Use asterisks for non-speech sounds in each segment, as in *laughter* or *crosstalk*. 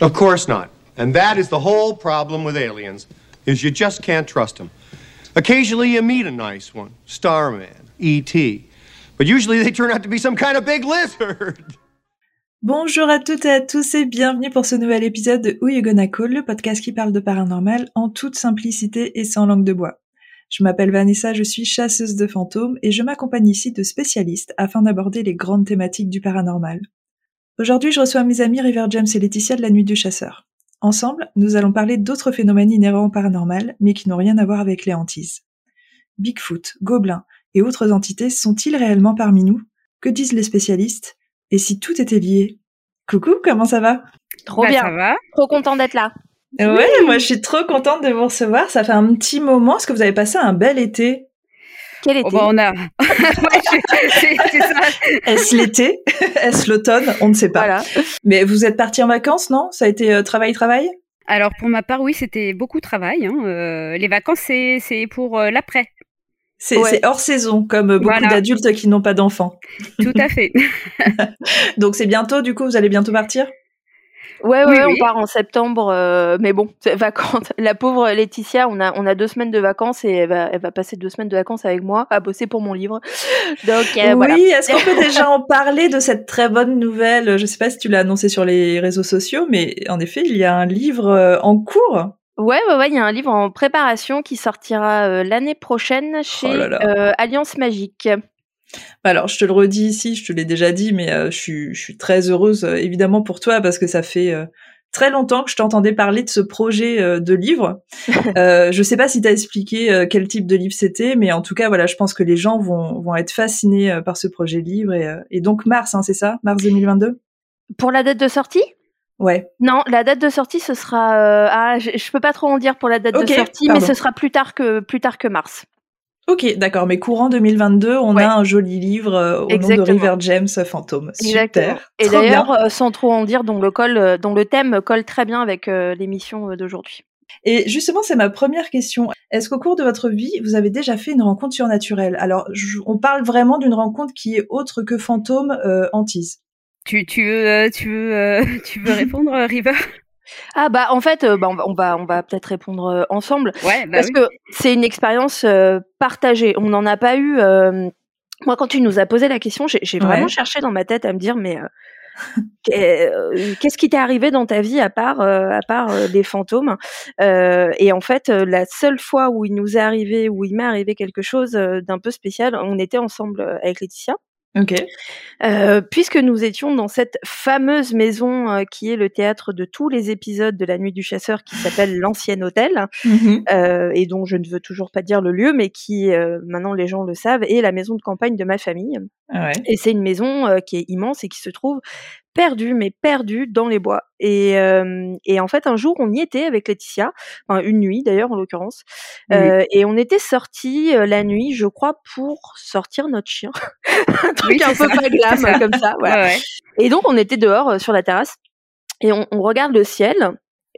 Of course not. And that is the whole problem with aliens, is you just can't trust them. Occasionally you meet a nice one, Starman, E.T., but usually they turn out to be some kind of big lizard. *laughs* Bonjour à toutes et à tous et bienvenue pour ce nouvel épisode de Who You Gonna Call, le podcast qui parle de paranormal en toute simplicité et sans langue de bois. Je m'appelle Vanessa, je suis chasseuse de fantômes et je m'accompagne ici de spécialistes afin d'aborder les grandes thématiques du paranormal. Aujourd'hui, je reçois mes amis River James et Laetitia de la Nuit du Chasseur. Ensemble, nous allons parler d'autres phénomènes inhérents au paranormal, mais qui n'ont rien à voir avec les hantises. Bigfoot, gobelins et autres entités sont-ils réellement parmi nous? Que disent les spécialistes? Et si tout était lié? Coucou, comment ça va? Trop Bah, bien. Ça va Trop contente d'être là. Ouais, moi je suis trop contente de vous recevoir. Ça fait un petit moment. Est-ce que vous avez passé un bel été? Quel Oh, été bah, on a. *laughs* Ouais. Est-ce l'été *laughs* Est-ce l'automne? On ne sait pas. Voilà. Mais vous êtes parti en vacances, non? Ça a été euh, travail-travail Alors pour ma part, oui, c'était beaucoup de travail. hein. Euh, les vacances, c'est c'est pour euh, l'après. C'est Ouais. hors saison, comme beaucoup Voilà. d'adultes qui n'ont pas d'enfants. Tout à fait. *laughs* Donc c'est bientôt, du coup, vous allez bientôt partir? Ouais, ouais, Oui, on part en septembre, euh, mais bon, vacances. *laughs* La pauvre Laetitia, on a, on a deux semaines de vacances et elle va, elle va passer deux semaines de vacances avec moi à bosser pour mon livre. *laughs* Donc euh, Oui, voilà. est-ce qu'on peut déjà en parler de cette très bonne nouvelle? Je sais pas si tu l'as annoncé sur les réseaux sociaux, mais en effet, il y a un livre euh, en cours. Ouais, ouais, ouais, il y a un livre en préparation qui sortira euh, l'année prochaine chez Oh là là. euh, Alliance Magique. Alors, je te le redis ici, je te l'ai déjà dit, mais euh, je, suis, je suis très heureuse, euh, évidemment, pour toi, parce que ça fait euh, très longtemps que je t'entendais parler de ce projet de livre. *laughs* je sais pas si tu as expliqué quel type de livre c'était, mais en tout cas, voilà, je pense que les gens vont, vont être fascinés par ce projet de livre. Et, et donc, mars, hein, c'est ça? Mars 2022 Pour la date de sortie? Ouais. Non, la date de sortie, ce sera. ah, je, je peux pas trop en dire pour la date de sortie, pardon. mais ce sera plus tard que plus tard que mars. Ok, d'accord, mais courant 2022, on Ouais. a un joli livre euh, au nom de. River James Fantôme. Exactement. Super. Et d'ailleurs, euh, sans trop en dire, dont le, col, euh, dont le thème colle très bien avec euh, l'émission euh, d'aujourd'hui. Et justement, c'est ma première question. Est-ce qu'au cours de votre vie, vous avez déjà fait une rencontre surnaturelle? Alors, je- on parle vraiment d'une rencontre qui est autre que fantôme euh, hantise. Tu tu veux euh, tu veux euh, *laughs* tu veux répondre, euh, River? Ah bah en fait, euh, bah, on va on va, on va peut-être répondre euh, ensemble Ouais, bah parce oui. que c'est une expérience euh, partagée. On n'en a pas eu. Moi, quand tu nous as posé la question, j'ai vraiment Ouais. cherché dans ma tête à me dire mais qu'est- qu'est-ce qui t'est arrivé dans ta vie à part à part des fantômes? Et en fait, la seule fois où il nous est arrivé, où il m'est arrivé quelque chose d'un peu spécial, on était ensemble avec Laetitia. Ok. Euh, puisque nous étions dans cette fameuse maison euh, qui est le théâtre de tous les épisodes de La Nuit du Chasseur, qui s'appelle *laughs* l'Ancien Hôtel, Mhm. euh, et dont je ne veux toujours pas dire le lieu, mais qui, maintenant les gens le savent, est la maison de campagne de ma famille. Ah ouais. Et c'est une maison qui est immense et qui se trouve perdue, mais perdue dans les bois. Et, euh, et en fait, un jour, on y était avec Laetitia, enfin une nuit d'ailleurs en l'occurrence, Oui. euh, et on était sortis euh, la nuit, je crois, pour sortir notre chien. *laughs* un truc Oui, un peu pas *laughs* glam comme ça. Voilà. Ouais, ouais. Et donc, on était dehors euh, sur la terrasse et on, on regarde le ciel.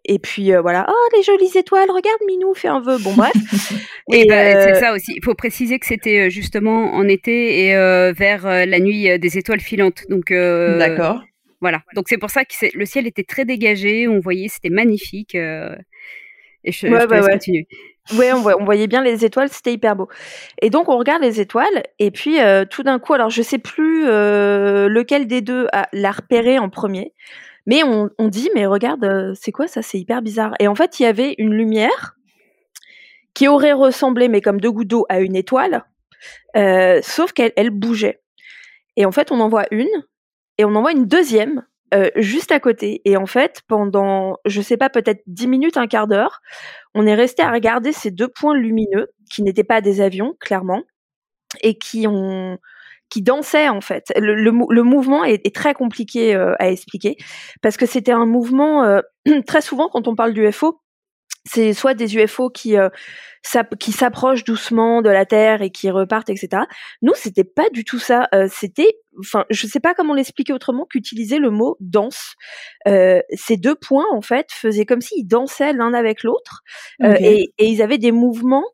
Et puis euh, voilà, oh les jolies étoiles, regarde Minou fait un vœu. Bon bref. *laughs* Et, bah, euh, c'est ça aussi. Il faut préciser que c'était justement en été et euh, vers la nuit des étoiles filantes. Donc D'accord. Voilà. Donc c'est pour ça que le ciel était très dégagé. On voyait, c'était magnifique. euh, et je, Ouais, je continuer. Ouais, on, voit- on voyait bien les étoiles, c'était hyper beau. Et donc on regarde les étoiles, et puis euh, tout d'un coup, alors je sais plus euh, lequel des deux a l'a repéré en premier, mais on, on dit mais regarde, c'est quoi ça, c'est hyper bizarre. Et en fait, il y avait une lumière qui aurait ressemblé, mais comme deux gouttes d'eau, à une étoile, sauf qu'elle elle bougeait. Et en fait, on en voit une, et on en voit une deuxième. euh, juste à côté et en fait pendant je sais pas peut-être dix minutes un quart d'heure on est resté à regarder ces deux points lumineux qui n'étaient pas des avions clairement et qui ont qui dansaient en fait. Le, le, mou- le mouvement est, très compliqué euh, à expliquer parce que c'était un mouvement euh, *clears throat* très souvent quand on parle d'UFO, c'est soit des UFO qui euh, qui s'approchent doucement de la Terre et qui repartent, etc. Nous, c'était pas du tout ça. Euh, c'était, enfin, je sais pas comment l'expliquer autrement qu'utiliser le mot danse. Euh, ces deux points, en fait, faisaient comme s'ils dansaient l'un avec l'autre euh, et, et ils avaient des mouvements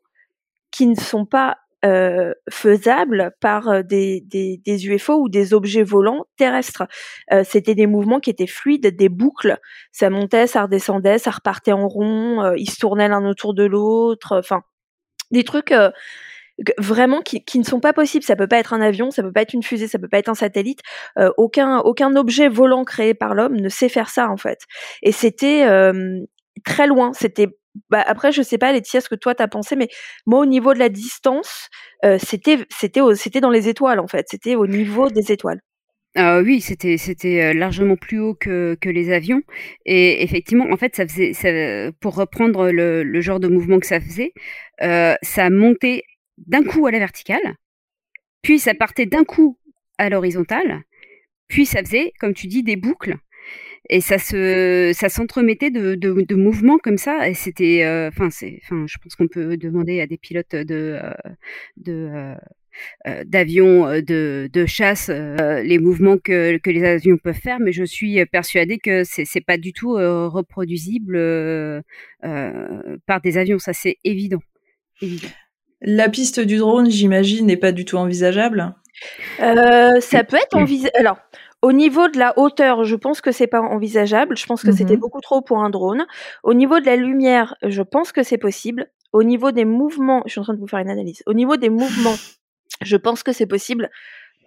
qui ne sont pas euh, faisable par euh, des, des, des, UFO ou des objets volants terrestres. Euh, C'était des mouvements qui étaient fluides, des boucles. Ça montait, ça redescendait, ça repartait en rond, euh, ils se tournaient l'un autour de l'autre. Enfin, des trucs euh, vraiment qui, qui, ne sont pas possibles. Ça peut pas être un avion, ça peut pas être une fusée, ça peut pas être un satellite. Euh, aucun aucun objet volant créé par l'homme ne sait faire ça en fait. Et c'était très loin. C'était bah après je sais pas Laetitia ce que toi t'as pensé mais moi au niveau de la distance euh, c'était c'était c'était dans les étoiles en fait. C'était au niveau des étoiles. Euh, oui, c'était c'était largement plus haut que, que les avions. Et effectivement en fait ça faisait pour reprendre le, le, genre de mouvement que ça faisait euh, ça montait d'un coup à la verticale puis ça partait d'un coup à l'horizontale puis ça faisait comme tu dis des boucles et ça se ça s'entremettait de, de, de, mouvements comme ça. Et c'était enfin c'est enfin je pense qu'on peut demander à des pilotes de de euh, d'avions de, de chasse les mouvements que, que les avions peuvent faire. Mais je suis persuadée que c'est c'est pas du tout reproduisible par des avions. Ça c'est évident. Évident. La piste du drone j'imagine n'est pas du tout envisageable? Euh, ça peut être envisageable alors au niveau de la hauteur, je pense que c'est pas envisageable. Je pense que c'était Mhm. beaucoup trop pour un drone. Au niveau de la lumière, je pense que c'est possible. Au niveau des mouvements, je suis en train de vous faire une analyse. Au niveau des mouvements, je pense que c'est possible.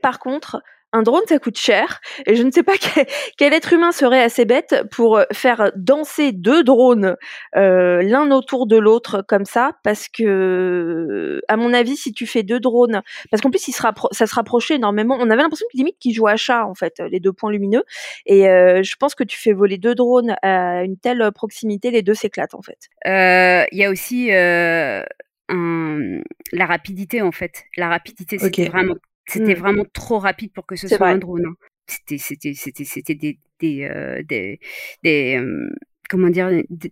Par contre, un drone, ça coûte cher. Et je ne sais pas *laughs* quel, quel être humain serait assez bête pour euh, faire danser deux drones euh, l'un autour de l'autre comme ça. Parce que, à mon avis, si tu fais deux drones, parce qu'en plus, il se rappro- ça se rapprochait énormément. On avait l'impression que limite qu'ils jouaient à chat, en fait, les deux points lumineux. Et euh, je pense que tu fais voler deux drones à une telle proximité, les deux s'éclatent, en fait. Euh, Il y a aussi euh, un, la rapidité en fait. La rapidité, c'était Ok. vraiment, c'était Mm. vraiment trop rapide pour que ce soit vrai. un drone. hein. C'était, c'était, c'était, c'était des, des, euh, des, des, euh, comment dire,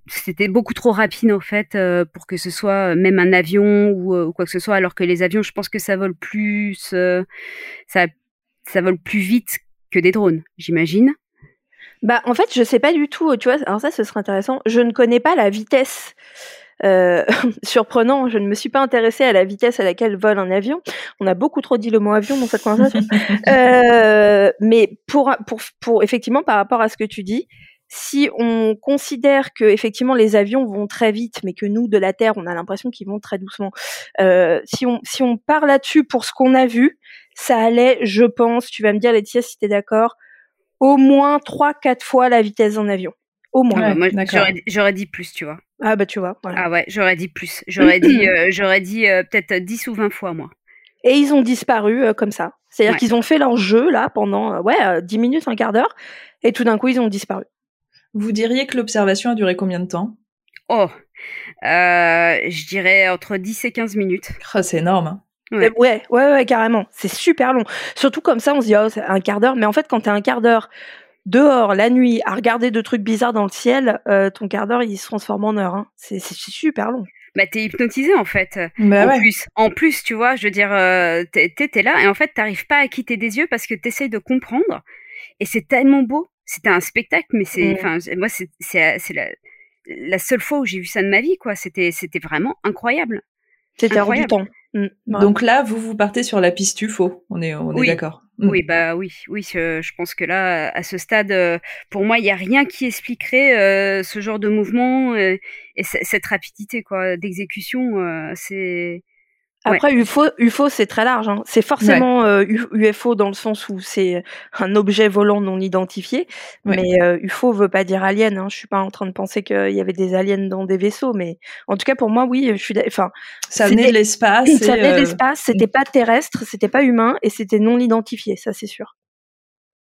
c'était beaucoup trop rapide en fait euh, pour que ce soit même un avion ou, euh, ou quoi que ce soit. Alors que les avions, je pense que ça vole plus, euh, ça, ça vole plus vite que des drones, j'imagine. Bah, en fait, je sais pas du tout, tu vois, alors ça, ce serait intéressant. Je ne connais pas la vitesse. Euh, *laughs* surprenant, je ne me suis pas intéressée à la vitesse à laquelle vole un avion. On a beaucoup trop dit le mot avion dans cette conversation. *laughs* Euh, mais pour, pour, pour, effectivement, par rapport à ce que tu dis, si on considère que effectivement les avions vont très vite, mais que nous de la Terre, on a l'impression qu'ils vont très doucement. Euh, si on si on part là-dessus pour ce qu'on a vu, ça allait, je pense. Tu vas me dire, Laetitia, si t'es d'accord, au moins trois quatre fois la vitesse d'un avion. Au moins. Ouais, Moi, d'accord. j'aurais, j'aurais dit plus, tu vois. Ah bah tu vois. Voilà. Ah ouais, j'aurais dit plus. J'aurais dit, *clears throat* euh, j'aurais dit euh, peut-être 10 ou 20 fois, moi. Et ils ont disparu euh, comme ça. C'est-à-dire Ouais. qu'ils ont fait leur jeu là pendant euh, ouais euh, 10 minutes, un quart d'heure, et tout d'un coup ils ont disparu. Vous diriez que l'observation a duré combien de temps? Oh, euh, je dirais entre 10 et 15 minutes. Ah, C'est énorme. hein. Ouais. Ouais, ouais, ouais, carrément. C'est super long. Surtout comme ça, on se dit oh c'est un quart d'heure, mais en fait quand t'es un quart d'heure dehors la nuit à regarder de trucs bizarres dans le ciel, euh, ton quart d'heure il se transforme en heure. Hein. C'est super long. Bah, t'es hypnotisé, en fait. Bah en ouais. plus, en plus, tu vois, je veux dire, euh, t'es, là et en fait, t'arrives pas à quitter des yeux parce que t'essayes de comprendre. Et c'est tellement beau. C'était un spectacle, mais c'est, Mm. enfin, moi, c'est, la, la seule fois où j'ai vu ça de ma vie, quoi. C'était, c'était vraiment incroyable. C'était hors du Incroyable. temps. Mm, vraiment. Donc là, vous vous partez sur la piste UFO. On est, on est Oui. d'accord. Mm. Oui, bah oui, oui, je, pense que là, à ce stade, euh, pour moi, il n'y a rien qui expliquerait euh, ce genre de mouvement euh, et cette rapidité quoi d'exécution. euh, Ouais. Après, UFO, UFO c'est très large. Hein. C'est forcément euh, UFO dans le sens où c'est un objet volant non identifié. Ouais. Mais euh, UFO veut pas dire alien. Hein. Je suis pas en train de penser qu'il y avait des aliens dans des vaisseaux. Mais en tout cas, pour moi, oui, je suis. Enfin, Ça *laughs* venait de l'espace. ça venait de l'espace. C'était pas terrestre, c'était pas humain et c'était non identifié. Ça, c'est sûr.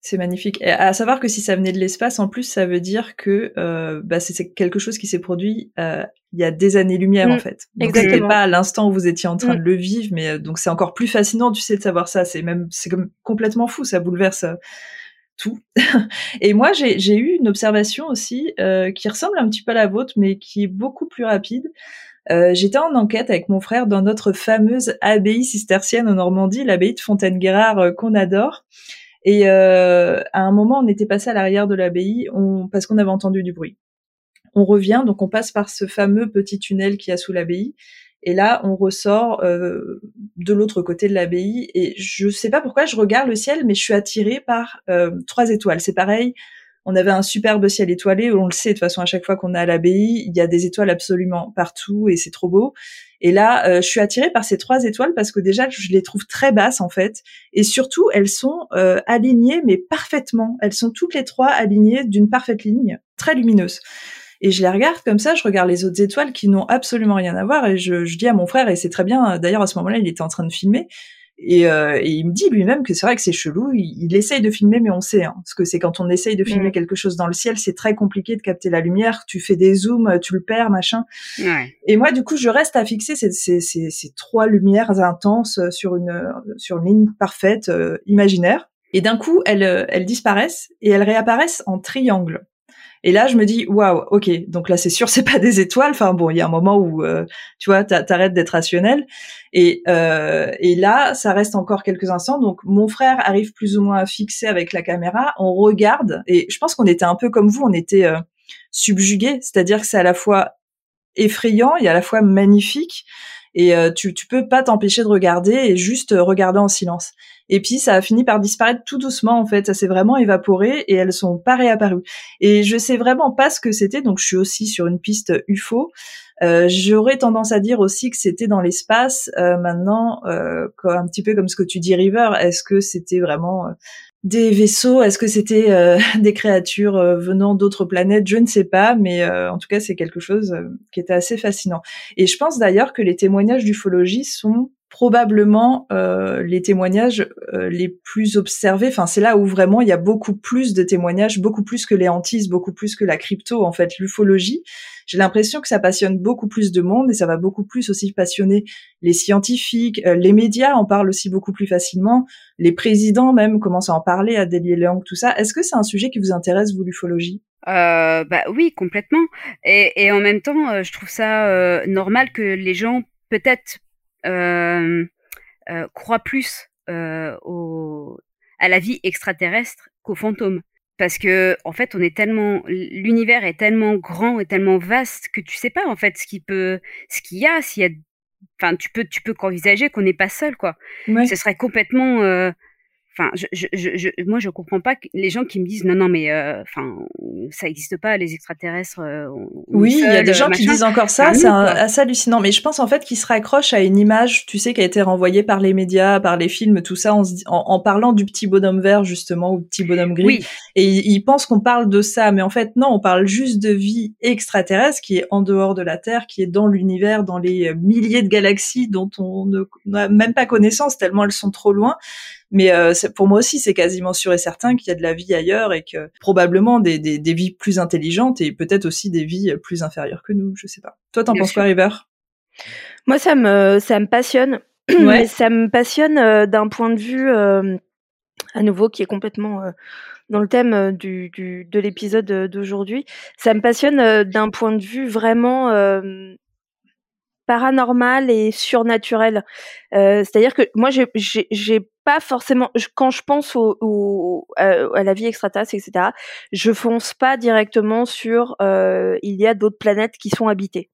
C'est magnifique. Et à savoir que si ça venait de l'espace, en plus, ça veut dire que euh, bah, c'est- quelque chose qui s'est produit euh, il y a des années-lumière, Mm, en fait. Donc c'était exactement. pas à l'instant où vous étiez en train Mm. de le vivre, mais euh, donc c'est encore plus fascinant, tu sais, de savoir ça. C'est même, c'est comme complètement fou, ça bouleverse euh, tout. *laughs* Et moi, j'ai eu une observation aussi qui ressemble un petit peu à la vôtre, mais qui est beaucoup plus rapide. Euh, J'étais en enquête avec mon frère dans notre fameuse abbaye cistercienne en Normandie, l'abbaye de Fontaine-Guérard euh, qu'on adore. Et euh, à un moment, on était passé à l'arrière de l'abbaye on, parce qu'on avait entendu du bruit. On revient, donc on passe par ce fameux petit tunnel qui y a sous l'abbaye. Et là, on ressort euh, de l'autre côté de l'abbaye et je sais pas pourquoi je regarde le ciel, mais je suis attirée par euh, trois étoiles. C'est pareil. On avait un superbe ciel étoilé. On le sait de toute façon à chaque fois qu'on est à l'abbaye, il y a des étoiles absolument partout et c'est trop beau. Et là, euh, je suis attirée par ces trois étoiles parce que déjà, je les trouve très basses en fait, et surtout, elles sont euh, alignées mais parfaitement. Elles sont toutes les trois alignées d'une parfaite ligne, très lumineuse. Et je les regarde comme ça, je regarde les autres étoiles qui n'ont absolument rien à voir, et je, je dis à mon frère, et c'est très bien. D'ailleurs, à ce moment-là, il était en train de filmer. Et, euh, et, il me dit lui-même que c'est vrai que c'est chelou. Il, il, essaye de filmer, mais on sait, hein, parce que c'est quand on essaye de filmer mmh. quelque chose dans le ciel, c'est très compliqué de capter la lumière. Tu fais des zooms, tu le perds, machin. Et moi, du coup, je reste à fixer ces, ces, ces, ces trois lumières intenses sur une sur une ligne parfaite euh, imaginaire. Et d'un coup, elles, elles disparaissent et elles réapparaissent en triangle. Et là, je me dis, waouh, ok, donc là, c'est sûr, *laughs* c'est pas des étoiles. Enfin bon, il y a un moment où, euh, tu vois, t'arrêtes d'être rationnel. Et, euh, et là, ça reste encore quelques instants. Donc, mon frère arrive plus ou moins à fixer avec la caméra. On regarde, et je pense qu'on était un peu comme vous, on était euh, subjugués. C'est-à-dire que c'est à la fois effrayant et à la fois magnifique et euh, tu tu peux pas t'empêcher de regarder et juste regarder en silence. Et puis ça a fini par disparaître tout doucement en fait, ça s'est vraiment évaporé et elles sont pas réapparues. Et je sais vraiment pas ce que c'était, donc je suis aussi sur une piste UFO. Euh, J'aurais tendance à dire aussi que c'était dans l'espace. Euh, maintenant, euh, un petit peu comme ce que tu dis, River, est-ce que c'était vraiment euh, des vaisseaux? Est-ce que c'était euh, *laughs* des créatures euh, venant d'autres planètes? Je ne sais pas, mais euh, en tout cas, c'est quelque chose qui était assez fascinant. Et je pense d'ailleurs que les témoignages d'ufologie sont probablement les témoignages les plus observés. Enfin, c'est là où vraiment il y a beaucoup plus de témoignages, beaucoup plus que les hantises, beaucoup plus que la crypto. En fait, l'ufologie, j'ai l'impression que ça passionne beaucoup plus de monde et ça va beaucoup plus aussi passionner les scientifiques, euh, les médias en parlent aussi beaucoup plus facilement, les présidents même commencent à en parler, à délier les langues, tout ça. Est-ce que c'est un sujet qui vous intéresse, vous, l'ufologie? Euh, bah oui, complètement. Et, et en même temps, euh, je trouve ça euh, normal que les gens peut-être euh, euh, croient plus au, à la vie extraterrestre qu'aux fantômes parce que en fait on est tellement l'univers est tellement grand et tellement vaste que tu sais pas en fait ce qui peut ce qu'il y a s'il y a enfin tu peux tu peux qu'envisager qu'on n'est pas seul quoi ouais. ce serait complètement euh, Enfin, je, je, je, moi, je comprends pas les gens qui me disent non, non, mais euh, enfin, ça n'existe pas, les extraterrestres. Euh, oui, il y a des gens machin. qui disent encore ça, c'est assez hallucinant. Mais je pense en fait qu'ils se raccrochent à une image, tu sais, qui a été renvoyée par les médias, par les films, tout ça, en, en, en parlant du petit bonhomme vert justement ou petit bonhomme gris. Oui. Et ils, ils pensent qu'on parle de ça, mais en fait non, on parle juste de vie extraterrestre qui est en dehors de la Terre, qui est dans l'univers, dans les milliers de galaxies dont on n'a même pas connaissance tellement elles sont trop loin. Mais euh, pour moi aussi, c'est quasiment sûr et certain qu'il y a de la vie ailleurs et que probablement des, des, des vies plus intelligentes et peut-être aussi des vies plus inférieures que nous. Je sais pas. Toi, t'en penses quoi, River? Moi, ça me ça me passionne. *clears throat* Ouais. ça me passionne euh, d'un point de vue euh, à nouveau qui est complètement dans le thème du, du de l'épisode d'aujourd'hui. Ça me passionne d'un point de vue vraiment paranormal et surnaturel. Euh, C'est-à-dire que moi, j'ai pas forcément, quand je pense au, au, à la vie extraterrestre, etc., je fonce pas directement sur euh, il y a d'autres planètes qui sont habitées.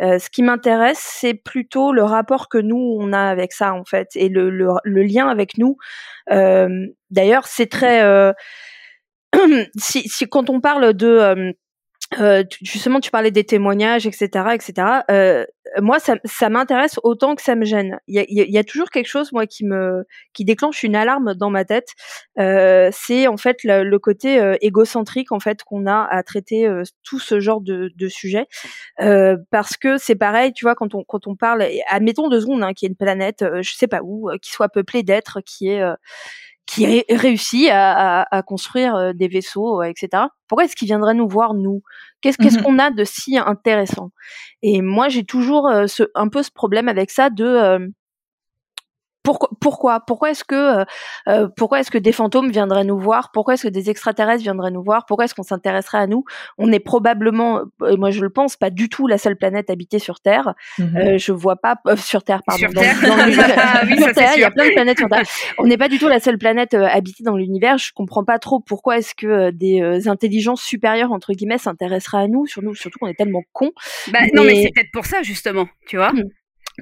Euh, ce qui m'intéresse, c'est plutôt le rapport que nous on a avec ça en fait et le, le, le lien avec nous. Euh, D'ailleurs, c'est très euh, *clears throat* si, si, quand on parle de euh, justement, tu parlais des témoignages, etc., etc. Euh, moi, ça, ça m'intéresse autant que ça me gêne. Il y a, y a, toujours quelque chose, moi, qui me, qui déclenche une alarme dans ma tête. Euh, c'est en fait le, le côté euh, égocentrique, en fait, qu'on a à traiter euh, tout ce genre de, de sujets, euh, parce que c'est pareil, tu vois, quand on, quand on parle, admettons deux secondes, hein, qu'il y ait une planète, je sais pas où, qui soit peuplée d'êtres, qui est qui ré réussit à, à, à, construire euh, des vaisseaux, euh, etc. Pourquoi est-ce qu'ils viendraient nous voir nous? Qu'est-ce mmh qu'on a de si intéressant? Et moi, j'ai toujours euh, ce, un peu ce problème avec ça de euh, pourquoi pourquoi pourquoi est-ce que euh, euh, pourquoi est-ce que des fantômes viendraient nous voir? Pourquoi est-ce que des extraterrestres viendraient nous voir? Pourquoi est-ce qu'on s'intéresserait à nous? On est probablement et moi je le pense pas du tout la seule planète habitée sur terre. Mm-hmm. euh, je vois pas euh, sur terre pardon sur terre, *laughs* oui, sur terre il y a plein de planètes sur terre. On n'est pas du tout la seule planète euh, habitée dans l'univers. Je comprends pas trop pourquoi est-ce que euh, des intelligences supérieures entre guillemets s'intéresseraient à nous sur nous surtout qu'on est tellement cons. Bah, mais... non mais c'est peut-être pour ça justement tu vois. Mm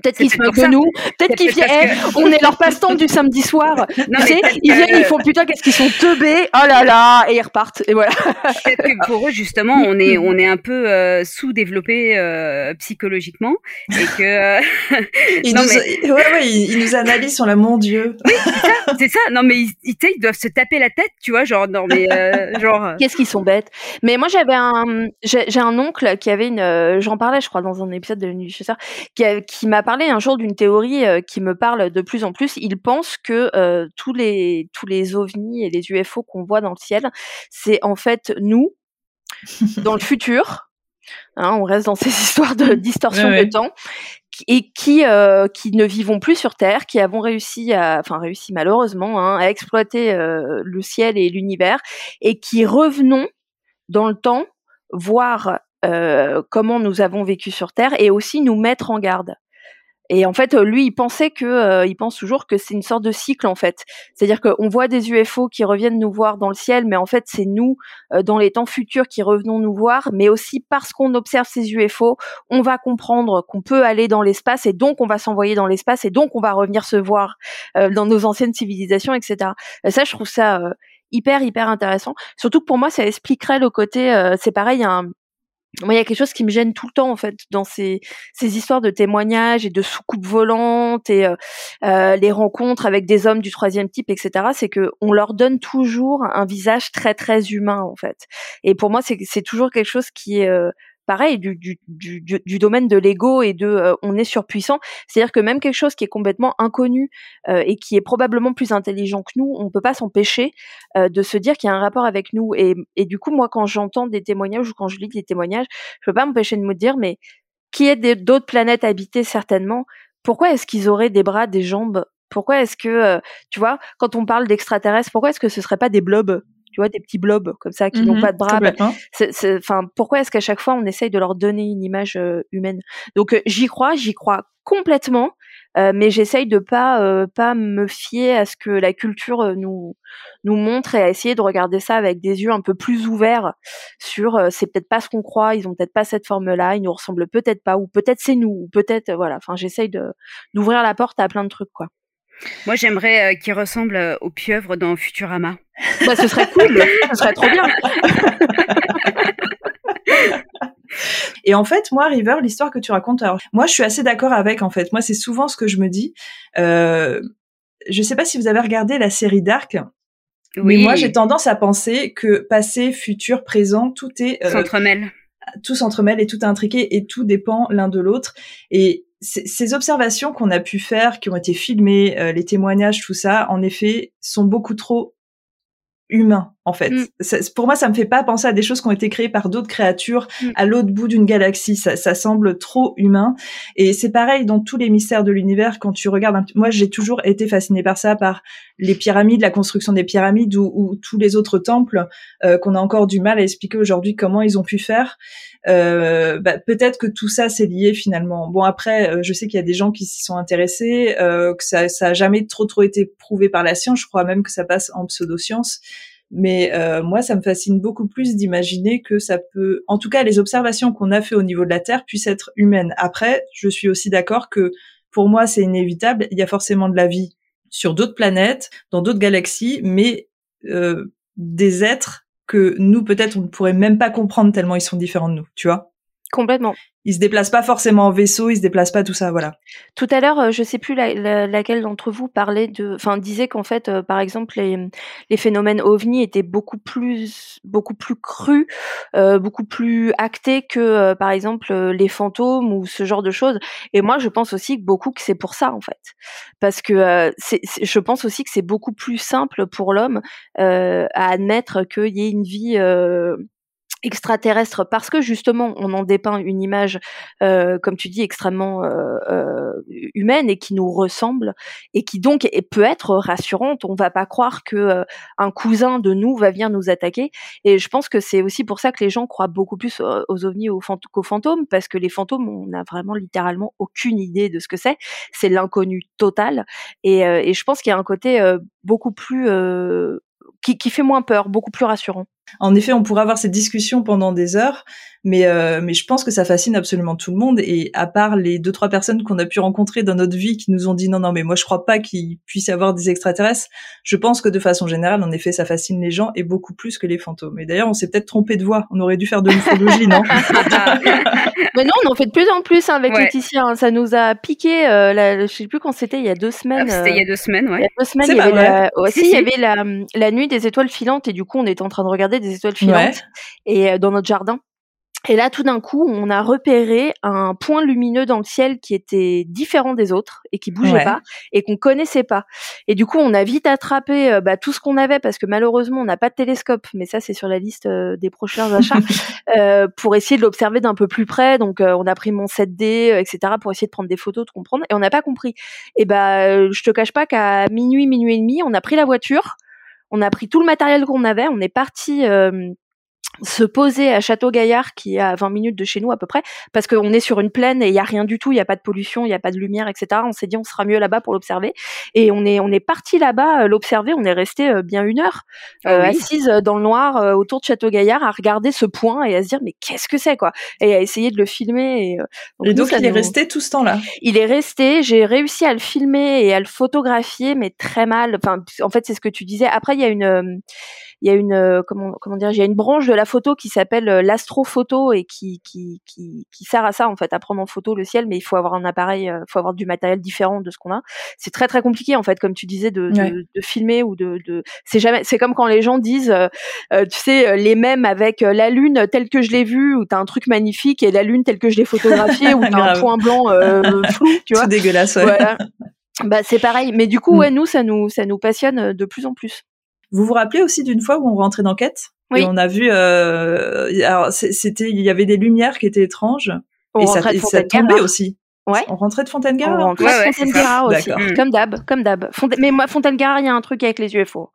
Peut-être qu'ils se moquent de nous. Peut-être qu'ils viennent. On est leur passe-temps du samedi soir. Non, tu sais, ils viennent, ils font putain, qu'est-ce qu'ils sont teubés. Oh là là, et ils repartent. Et voilà. Peut-être que pour eux, justement, on est, on est un peu euh, sous-développé euh, psychologiquement et que. Euh, *laughs* ils, nous, mais... ouais, ouais, ils, nous analysent sur la mon Dieu. Oui, c'est ça, c'est ça. Non, mais ils, ils, ils, doivent se taper la tête, tu vois, genre, non, mais genre. Qu'est-ce qu'ils sont bêtes. Mais moi, j'avais un, j'ai un oncle qui avait une, j'en parlais, je crois, dans un épisode de la Nuit du Chasseur, qui, qui m'a parlé un jour d'une théorie euh, qui me parle de plus en plus. Il pense que euh, tous les tous les ovnis et les UFO qu'on voit dans le ciel, c'est en fait nous *laughs* dans le futur. Hein, on reste dans ces *laughs* histoires de distorsion de temps et qui euh, qui ne vivons plus sur Terre, qui avons réussi à, enfin réussi malheureusement hein, à exploiter le ciel et l'univers, et qui revenons dans le temps voir euh, comment nous avons vécu sur Terre et aussi nous mettre en garde. Et en fait, lui, il pensait que, euh, il pense toujours que c'est une sorte de cycle en fait. C'est-à-dire qu'on voit des UFO qui reviennent nous voir dans le ciel, mais en fait, c'est nous euh, dans les temps futurs qui revenons nous voir. Mais aussi parce qu'on observe ces UFO, on va comprendre qu'on peut aller dans l'espace et donc on va s'envoyer dans l'espace et donc on va revenir se voir dans nos anciennes civilisations, etc. Et ça, je trouve ça hyper hyper intéressant. Surtout que pour moi, ça expliquerait le côté. c'est pareil, un moi, il y a quelque chose qui me gêne tout le temps en fait dans ces, ces histoires de témoignages et de soucoupes volantes et euh, euh, les rencontres avec des hommes du troisième type, etc. C'est que on leur donne toujours un visage très très humain en fait. Et pour moi, c'est c'est toujours quelque chose qui est euh, pareil du, du, du, du, domaine de l'ego et de euh, on est surpuissant. C'est-à-dire que même quelque chose qui est complètement inconnu euh, et qui est probablement plus intelligent que nous, on peut pas s'empêcher euh, de se dire qu'il y a un rapport avec nous. Et, du coup, moi, quand j'entends des témoignages ou quand je lis des témoignages, je peux pas m'empêcher de me dire, mais qui est d'autres planètes habitées certainement? Pourquoi est-ce qu'ils auraient des bras, des jambes? Pourquoi est-ce que, tu vois, quand on parle d'extraterrestres, pourquoi est-ce que ce serait pas des blobs? Tu vois, des petits blobs comme ça qui n'ont mmh pas de bras. Enfin, pourquoi est-ce qu'à chaque fois on essaye de leur donner une image euh, humaine? Donc euh, j'y crois, j'y crois complètement, euh, mais j'essaye de pas pas me fier à ce que la culture nous nous montre et à essayer de regarder ça avec des yeux un peu plus ouverts sur c'est peut-être pas ce qu'on croit, ils ont peut-être pas cette forme-là, ils nous ressemblent peut-être pas, ou peut-être c'est nous, ou peut-être voilà. Enfin, j'essaye de d'ouvrir la porte à plein de trucs quoi. Moi, j'aimerais qu'il ressemble aux pieuvres dans Futurama. *laughs* Bah, ce serait cool, ce serait trop bien. *laughs* Et en fait, moi, River, l'histoire que tu racontes, alors, moi, je suis assez d'accord avec, en fait. Moi, c'est souvent ce que je me dis. Euh, je sais pas si vous avez regardé la série Dark. Oui. Mais moi, j'ai tendance à penser que passé, futur, présent, tout est... Euh, s'entremêle. Tout s'entremêle et tout est intriqué et tout dépend l'un de l'autre. Et ces observations qu'on a pu faire, qui ont été filmées, euh, les témoignages, tout ça, en effet, sont beaucoup trop humain en fait. Mm. pour moi, ça me fait pas penser à des choses qui ont été créées par d'autres créatures mm. à l'autre bout d'une galaxie. Ça, ça, semble trop humain. Et c'est pareil dans tous les mystères de l'univers. Quand tu regardes, un... moi, j'ai toujours été fascinée par ça, par les pyramides, la construction des pyramides ou, ou tous les autres temples euh, qu'on a encore du mal à expliquer aujourd'hui comment ils ont pu faire. Euh, bah, peut-être que tout ça c'est lié finalement. Bon après, euh, je sais qu'il y a des gens qui s'y sont intéressés, euh, que ça, ça a jamais trop trop été prouvé par la science. Je crois même que ça passe en pseudoscience. Mais euh, moi, ça me fascine beaucoup plus d'imaginer que ça peut, en tout cas, les observations qu'on a fait au niveau de la Terre puissent être humaines. Après, je suis aussi d'accord que pour moi, c'est inévitable. Il y a forcément de la vie sur d'autres planètes, dans d'autres galaxies, mais euh, des êtres que nous, peut-être, on ne pourrait même pas comprendre tellement ils sont différents de nous, tu vois Complètement ils se déplacent pas forcément en vaisseau, ils se déplacent pas tout ça, voilà. Tout à l'heure, euh, je sais plus laquelle d'entre vous parlait de, enfin disait qu'en fait, euh, par exemple, les, les phénomènes ovni étaient beaucoup plus, beaucoup plus crus, euh, beaucoup plus actés que, par exemple, les fantômes ou ce genre de choses. Et moi, je pense aussi beaucoup que c'est pour ça en fait, parce que c'est, je pense aussi que c'est beaucoup plus simple pour l'homme à admettre qu'il y ait une vie extraterrestre parce que justement on en dépeint une image euh, comme tu dis extrêmement euh, euh, humaine et qui nous ressemble et qui donc peut être rassurante. On va pas croire que un cousin de nous va venir nous attaquer et je pense que c'est aussi pour ça que les gens croient beaucoup plus aux ovnis qu'aux fantômes parce que les fantômes on a vraiment littéralement aucune idée de ce que c'est. C'est l'inconnu total et, et, je pense qu'il y a un côté beaucoup plus qui, qui fait moins peur beaucoup plus rassurant En effet, on pourrait avoir cette discussion pendant des heures, mais euh, mais je pense que ça fascine absolument tout le monde. Et à part les deux trois personnes qu'on a pu rencontrer dans notre vie qui nous ont dit non non mais moi je crois pas qu'il puisse y avoir des extraterrestres, je pense que de façon générale, en effet, ça fascine les gens et beaucoup plus que les fantômes. Et d'ailleurs, on s'est peut-être trompé de voix. On aurait dû faire de l'ufologie, non *laughs* Mais non, on en fait de plus en plus hein, avec Laetitia. Hein. Ça nous a piqué. Euh, la, je sais plus quand c'était. Il y a deux semaines. Ah, c'était il y a deux semaines, ouais. Il y a deux semaines. Il y avait, la, il y avait la, la nuit des étoiles filantes et du coup, on était en train de regarder des étoiles filantes et euh, dans notre jardin. Et là, tout d'un coup, on a repéré un point lumineux dans le ciel qui était différent des autres et qui bougeait pas et qu'on connaissait pas. Et du coup, on a vite attrapé euh, bah, tout ce qu'on avait parce que malheureusement, on n'a pas de télescope, mais ça, c'est sur la liste euh, des prochains *laughs* achats euh, pour essayer de l'observer d'un peu plus près. Donc, on a pris mon 7D, etc., pour essayer de prendre des photos, de comprendre. Et on n'a pas compris. Et bah, je te cache pas qu'à minuit, minuit et demi, on a pris la voiture, on a pris tout le matériel qu'on avait, on est parti se poser à Château-Gaillard, qui est à 20 minutes de chez nous à peu près, parce qu'on est sur une plaine et il y a rien du tout, il y a pas de pollution, il y a pas de lumière, etc. On s'est dit on sera mieux là-bas pour l'observer et on est on est parti là-bas euh, l'observer. On est resté euh, bien une heure ah euh, assise dans le noir autour de Château-Gaillard à regarder ce point et à se dire mais qu'est-ce que c'est quoi? Et à essayer de le filmer. Et donc, il est resté tout ce temps-là? Il est resté. J'ai réussi à le filmer et à le photographier, mais très mal. Enfin, en fait, c'est ce que tu disais. Après, il y a une il y a une euh, comment comment dire, il y a une branche de la photo qui s'appelle euh, l'astrophoto et qui, qui qui qui sert à ça en fait à prendre en photo le ciel, mais il faut avoir un appareil, il euh, faut avoir du matériel différent de ce qu'on a. C'est très très compliqué en fait, comme tu disais, de, de, de filmer ou de, de... c'est jamais, c'est comme quand les gens disent, tu sais, les mêmes avec la lune telle que je l'ai vue, ou t'as un truc magnifique et la lune telle que je l'ai photographiée, *laughs* ou t'as un point blanc *laughs* flou, tu vois. C'est dégueulasse. Ouais. Voilà. Bah c'est pareil, mais du coup mm. ouais nous ça nous ça nous passionne de plus en plus. Vous vous rappelez aussi d'une fois où on rentrait d'enquête oui. et on a vu, euh, alors c'était, il y avait des lumières qui étaient étranges et ça, ça tombait aussi. Ouais. On rentrait de Fontaine-Gare. On rentrait de Fontaine-Gare aussi. Comme d'hab, comme d'hab. Mais moi, Fontaine-Gare, il y a un truc avec les UFO.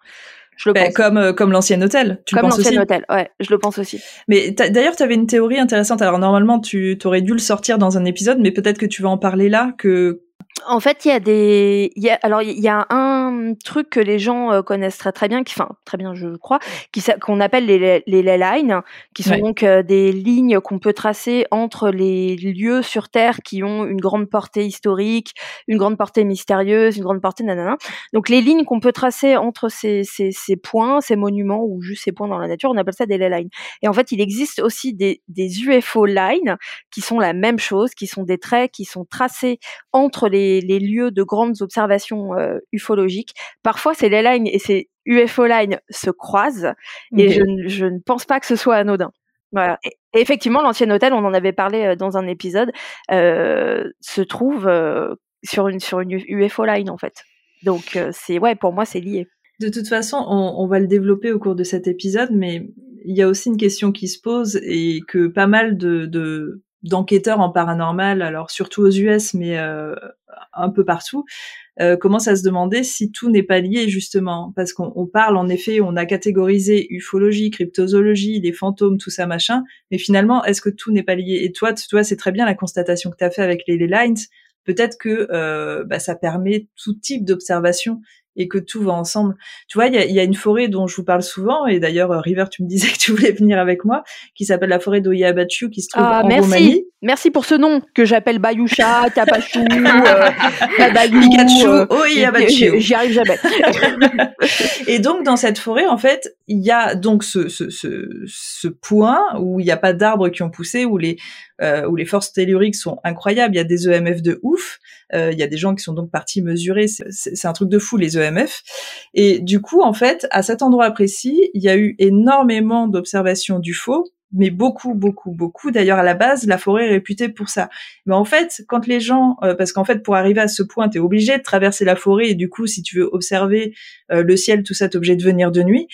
Je le ben, pense. Comme euh, comme l'ancien hôtel. Tu comme l'ancien hôtel, ouais, je le pense aussi. Mais d'ailleurs, tu avais une théorie intéressante. Alors normalement, tu aurais dû le sortir dans un épisode, mais peut-être que tu vas en parler là. Que en fait, il y a des, il y a, alors il y a un truc que les gens euh, connaissent très très bien, qui, enfin très bien, je crois, qui qu'on appelle les, les ley lines, qui sont donc euh, des lignes qu'on peut tracer entre les lieux sur Terre qui ont une grande portée historique, une grande portée mystérieuse, une grande portée nanana. Donc les lignes qu'on peut tracer entre ces, ces, ces points, ces monuments ou juste ces points dans la nature, on appelle ça des ley lines. Et en fait, il existe aussi des, des UFO lines qui sont la même chose, qui sont des traits qui sont tracés entre les les, lieux de grandes observations euh, ufologiques. Parfois, ces ley lines et ces UFO lines se croisent et je, je, ne pense pas que ce soit anodin. Voilà. Et, effectivement, l'ancien hôtel, on en avait parlé euh, dans un épisode, euh, se trouve euh, sur une sur une UFO line en fait. Donc c'est ouais, pour moi c'est lié. De toute façon, on, on, va le développer au cours de cet épisode, mais il y a aussi une question qui se pose et que pas mal de, de d'enquêteurs en paranormal, alors surtout aux US, mais euh, un peu partout, euh, commencent à se demander si tout n'est pas lié justement, parce qu'on parle en effet, on a catégorisé ufologie, cryptozoologie, les fantômes, tout ça machin, mais finalement, est-ce que tout n'est pas lié? Et toi, toi, c'est très bien la constatation que tu as fait avec les, lines. Peut-être que euh, bah, ça permet tout type d'observation et que tout va ensemble. Tu vois, il y a, y a, une forêt dont je vous parle souvent, et d'ailleurs, euh, River, tu me disais *laughs* que tu voulais venir avec moi, qui s'appelle la forêt d'Oyabachu, qui se trouve ah, en merci. Roumanie. Merci pour ce nom que j'appelle Bayoucha, *laughs* Tapachou, euh, Pikachu, euh, Oyabachu. J'y arrive jamais. *laughs* et donc, dans cette forêt, en fait, il y a donc ce, ce, ce, ce point où il n'y a pas d'arbres qui ont poussé, où les, où les forces telluriques sont incroyables. Il y a des EMF de ouf. Euh, il y a des gens qui sont donc partis mesurer. C'est un truc de fou les EMF. Et du coup, en fait, à cet endroit précis, il y a eu énormément d'observations du faux mais beaucoup, beaucoup, beaucoup. D'ailleurs, à la base, la forêt est réputée pour ça. Mais en fait, quand les gens, euh, parce qu'en fait, pour arriver à ce point, tu es obligé de traverser la forêt et du coup, si tu veux observer le ciel, tout ça, t'es obligé de venir de nuit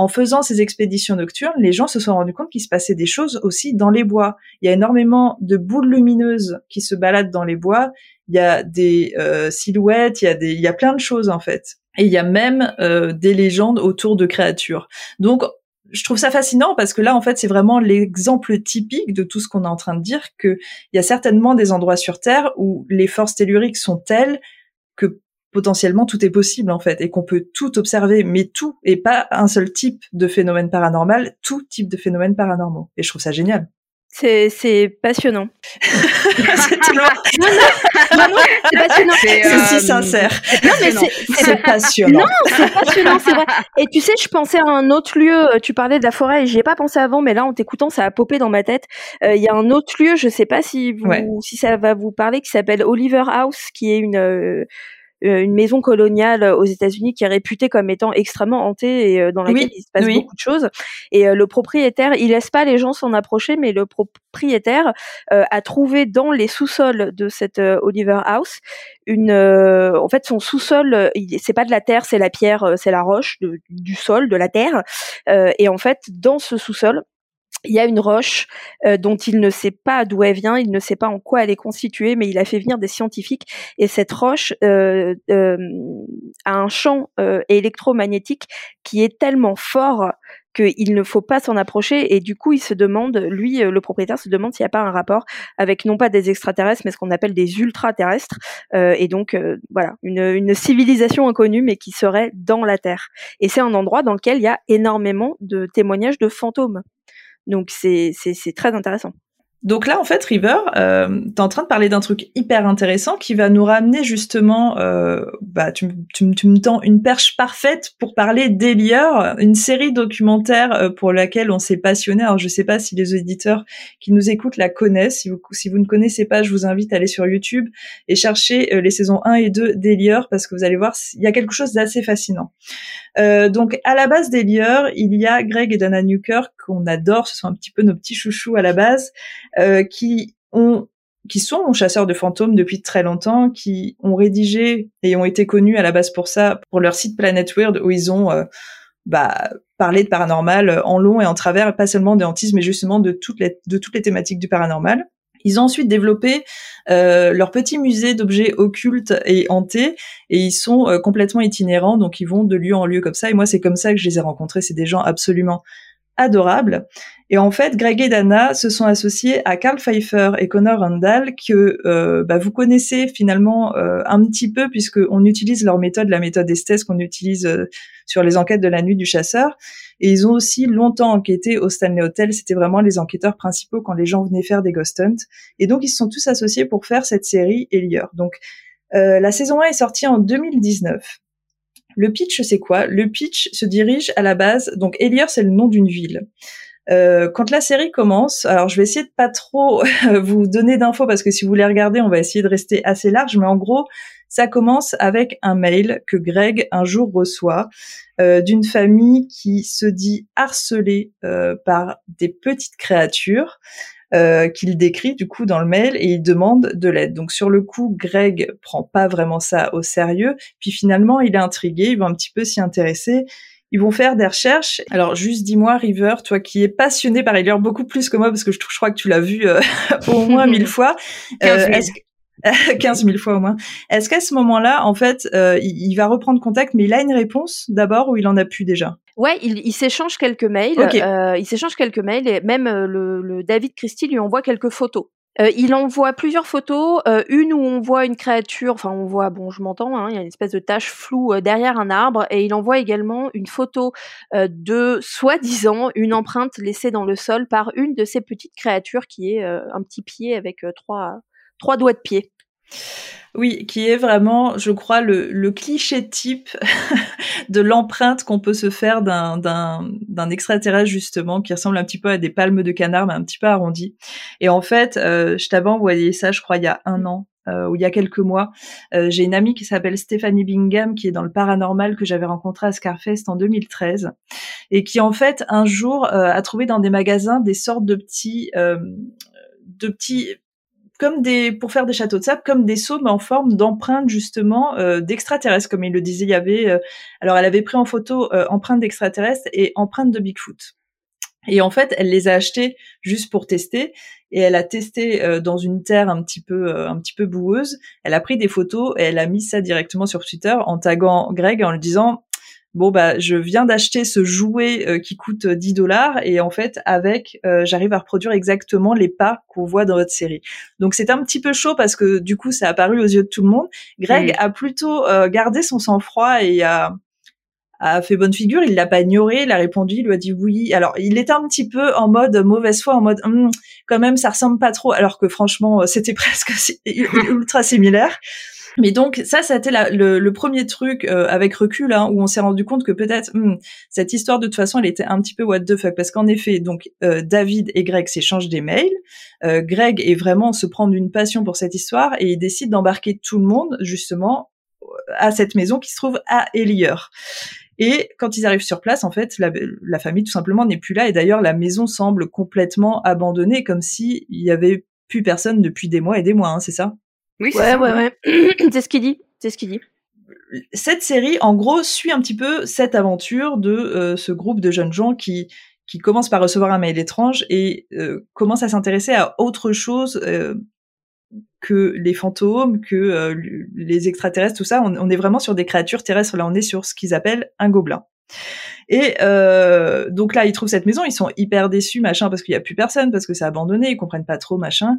en faisant ces expéditions nocturnes, les gens se sont rendus compte qu'il se passait des choses aussi dans les bois. Il y a énormément de boules lumineuses qui se baladent dans les bois. Il y a des euh, silhouettes, il y a des, il y a plein de choses en fait. Et il y a même euh, des légendes autour de créatures. Donc je trouve ça fascinant parce que là, en fait, c'est vraiment l'exemple typique de tout ce qu'on est en train de dire, qu'il y a certainement des endroits sur Terre où les forces telluriques sont telles que potentiellement tout est possible en fait et qu'on peut tout observer, mais tout et pas un seul type de phénomène paranormal, tout type de phénomène paranormaux. Et je trouve ça génial. C'est, c'est passionnant. c'est tellement... non, non, non, c'est passionnant. C'est euh, si sincère. Non, mais c'est, C'est passionnant. Non, c'est passionnant, c'est vrai. Et tu sais, je pensais à un autre lieu. Tu parlais de la forêt et j'y ai pas pensé avant, mais là, en t'écoutant, ça a popé dans ma tête. Euh, Il y a un autre lieu, je sais pas si vous, Ouais. si ça va vous parler, qui s'appelle Oliver House, qui est une euh, euh, une maison coloniale aux États-Unis qui est réputée comme étant extrêmement hantée et euh, dans laquelle Oui, il se passe oui. beaucoup de choses. Et euh, le propriétaire, il laisse pas les gens s'en approcher, mais le propriétaire euh, a trouvé dans les sous-sols de cette euh, Oliver House une, euh, en fait, son sous-sol, euh, c'est pas de la terre, c'est la pierre, euh, c'est la roche de- du sol, de la terre. Euh, et en fait, dans ce sous-sol, il y a une roche euh, dont il ne sait pas d'où elle vient, il ne sait pas en quoi elle est constituée, mais il a fait venir des scientifiques. Et cette roche euh, euh, a un champ électromagnétique qui est tellement fort qu'il ne faut pas s'en approcher. Et du coup, il se demande, lui, le propriétaire, se demande s'il n'y a pas un rapport avec non pas des extraterrestres, mais ce qu'on appelle des ultraterrestres. Et donc, voilà, une civilisation inconnue, mais qui serait dans la Terre. Et c'est un endroit dans lequel il y a énormément de témoignages de fantômes. Donc c'est très intéressant. Donc là, en fait, River, euh, t'es en train de parler d'un truc hyper intéressant qui va nous ramener justement, euh, bah, tu, tu, tu me tends une perche parfaite pour parler d'Elior, une série documentaire euh, pour laquelle on s'est passionné. Alors, je sais pas si les auditeurs qui nous écoutent la connaissent. Si vous, si vous ne connaissez pas, je vous invite à aller sur YouTube et chercher euh, les saisons 1 et 2 d'Elior parce que vous allez voir, il y a quelque chose d'assez fascinant. Donc, à la base d'Elior, il y a Greg et Dana Newkirk qu'on adore. Ce sont un petit peu nos petits chouchous à la base euh, qui ont qui sont chasseurs de fantômes depuis très longtemps, qui ont rédigé et ont été connus à la base pour ça, pour leur site Planet Weird, où ils ont euh, bah, parlé de paranormal en long et en travers, pas seulement de hantisme, mais justement de toutes les, thématiques du paranormal. Ils ont ensuite développé euh, leur petit musée d'objets occultes et hantés, et ils sont complètement itinérants, donc ils vont de lieu en lieu comme ça. Et moi, c'est comme ça que je les ai rencontrés. C'est des gens absolument adorables. Et en fait, Greg et Dana se sont associés à Carl Pfeiffer et Connor Randall que euh, bah, vous connaissez finalement euh, un petit peu puisque on utilise leur méthode, la méthode Estes qu'on utilise euh, sur les enquêtes de la nuit du chasseur. Et ils ont aussi longtemps enquêté au Stanley Hotel. C'était vraiment les enquêteurs principaux quand les gens venaient faire des ghost hunts. Et donc ils se sont tous associés pour faire cette série Elior. Donc la saison 1 est sortie en 2019. Le pitch, c'est quoi? Le pitch se dirige à la base. Donc Elior, c'est le nom d'une ville. Euh, quand la série commence, alors je vais essayer de pas trop vous donner d'infos parce que si vous voulez regarder, on va essayer de rester assez large, mais en gros, ça commence avec un mail que Greg un jour reçoit euh, d'une famille qui se dit harcelée euh, par des petites créatures euh, qu'il décrit du coup dans le mail et il demande de l'aide. Donc sur le coup, Greg prend pas vraiment ça au sérieux, puis finalement il est intrigué, il va un petit peu s'y intéresser. Ils vont faire des recherches. Alors juste dis-moi, River, toi qui es passionné par Elior beaucoup plus que moi parce que je, je crois que tu l'as vu euh, *laughs* au moins mille *laughs* fois. 15 000. est-ce que- *laughs* 15 000 fois au moins. Est-ce qu'à ce moment-là, en fait, euh, il, il va reprendre contact, mais il a une réponse d'abord ou il en a plus déjà? Ouais, il, il s'échange quelques mails. Euh, il s'échange quelques mails et même euh, le, le David Christie lui envoie quelques photos. Euh, il envoie plusieurs photos, euh, une où on voit une créature, enfin on voit, bon je m'entends, hein, il y a une espèce de tache floue derrière un arbre, et il envoie également une photo euh, de soi-disant une empreinte laissée dans le sol par une de ces petites créatures qui est euh, un petit pied avec trois trois doigts de pied. Oui, qui est vraiment, je crois, le, cliché type *laughs* de l'empreinte qu'on peut se faire d'un, extraterrestre, justement, qui ressemble un petit peu à des palmes de canard, mais un petit peu arrondies. Et en fait, euh, je t'avais envoyé ça, je crois, il y a un an. Euh, ou il y a quelques mois, Euh, j'ai une amie qui s'appelle Stéphanie Bingham, qui est dans le paranormal que j'avais rencontré à Scarfest en 2013, et qui en fait un jour euh, a trouvé dans des magasins des sortes de petits, de petits comme des pour faire des châteaux de sable comme des seaux mais en forme d'empreintes justement euh, d'extraterrestres comme il le disait il y avait euh, alors elle avait pris en photo euh, empreintes d'extraterrestres et empreintes de Bigfoot. Et en fait elle les a achetées juste pour tester et elle a testé euh, dans une terre un petit peu euh, un petit peu boueuse. Elle a pris des photos et elle a mis ça directement sur Twitter en taguant Greg en lui disant bon bah je viens d'acheter ce jouet euh, qui coûte 10 dollars et en fait avec euh, j'arrive à reproduire exactement les pas qu'on voit dans votre série. Donc c'est un petit peu chaud parce que du coup ça a apparu aux yeux de tout le monde. Greg a plutôt euh, gardé son sang-froid et a a fait bonne figure, il l'a pas ignoré, il a répondu, il lui a dit oui. Alors, il était un petit peu en mode mauvaise foi, en mode hum, quand même ça ressemble pas trop, alors que franchement c'était *laughs* presque ultra similaire. Mais donc ça, c'était le, le, premier truc euh, avec recul hein, où on s'est rendu compte que peut-être hmm, cette histoire de toute façon, elle était un petit peu what the fuck parce qu'en effet, donc euh, David et Greg s'échangent des mails. Euh, Greg est vraiment se prendre une passion pour cette histoire et il décide d'embarquer tout le monde justement à cette maison qui se trouve à Elieur. Et quand ils arrivent sur place, en fait, la, la famille tout simplement n'est plus là. Et d'ailleurs, la maison semble complètement abandonnée, comme s'il y avait plus personne depuis des mois et des mois. Hein, c'est ça? Oui, ouais, ouais, ouais. *clears throat* c'est ce qu'il dit. C'est ce qu'il dit. Cette série, en gros, suit un petit peu cette aventure de euh, ce groupe de jeunes gens qui qui commencent par recevoir un mail étrange et euh, commencent à s'intéresser à autre chose euh, que les fantômes, que euh, les extraterrestres, tout ça. On, on, est vraiment sur des créatures terrestres. Là, on est sur ce qu'ils appellent un gobelin. Et euh, donc là, ils trouvent cette maison, ils sont hyper déçus, machin, parce qu'il y a plus personne, parce que c'est abandonné, ils comprennent pas trop, machin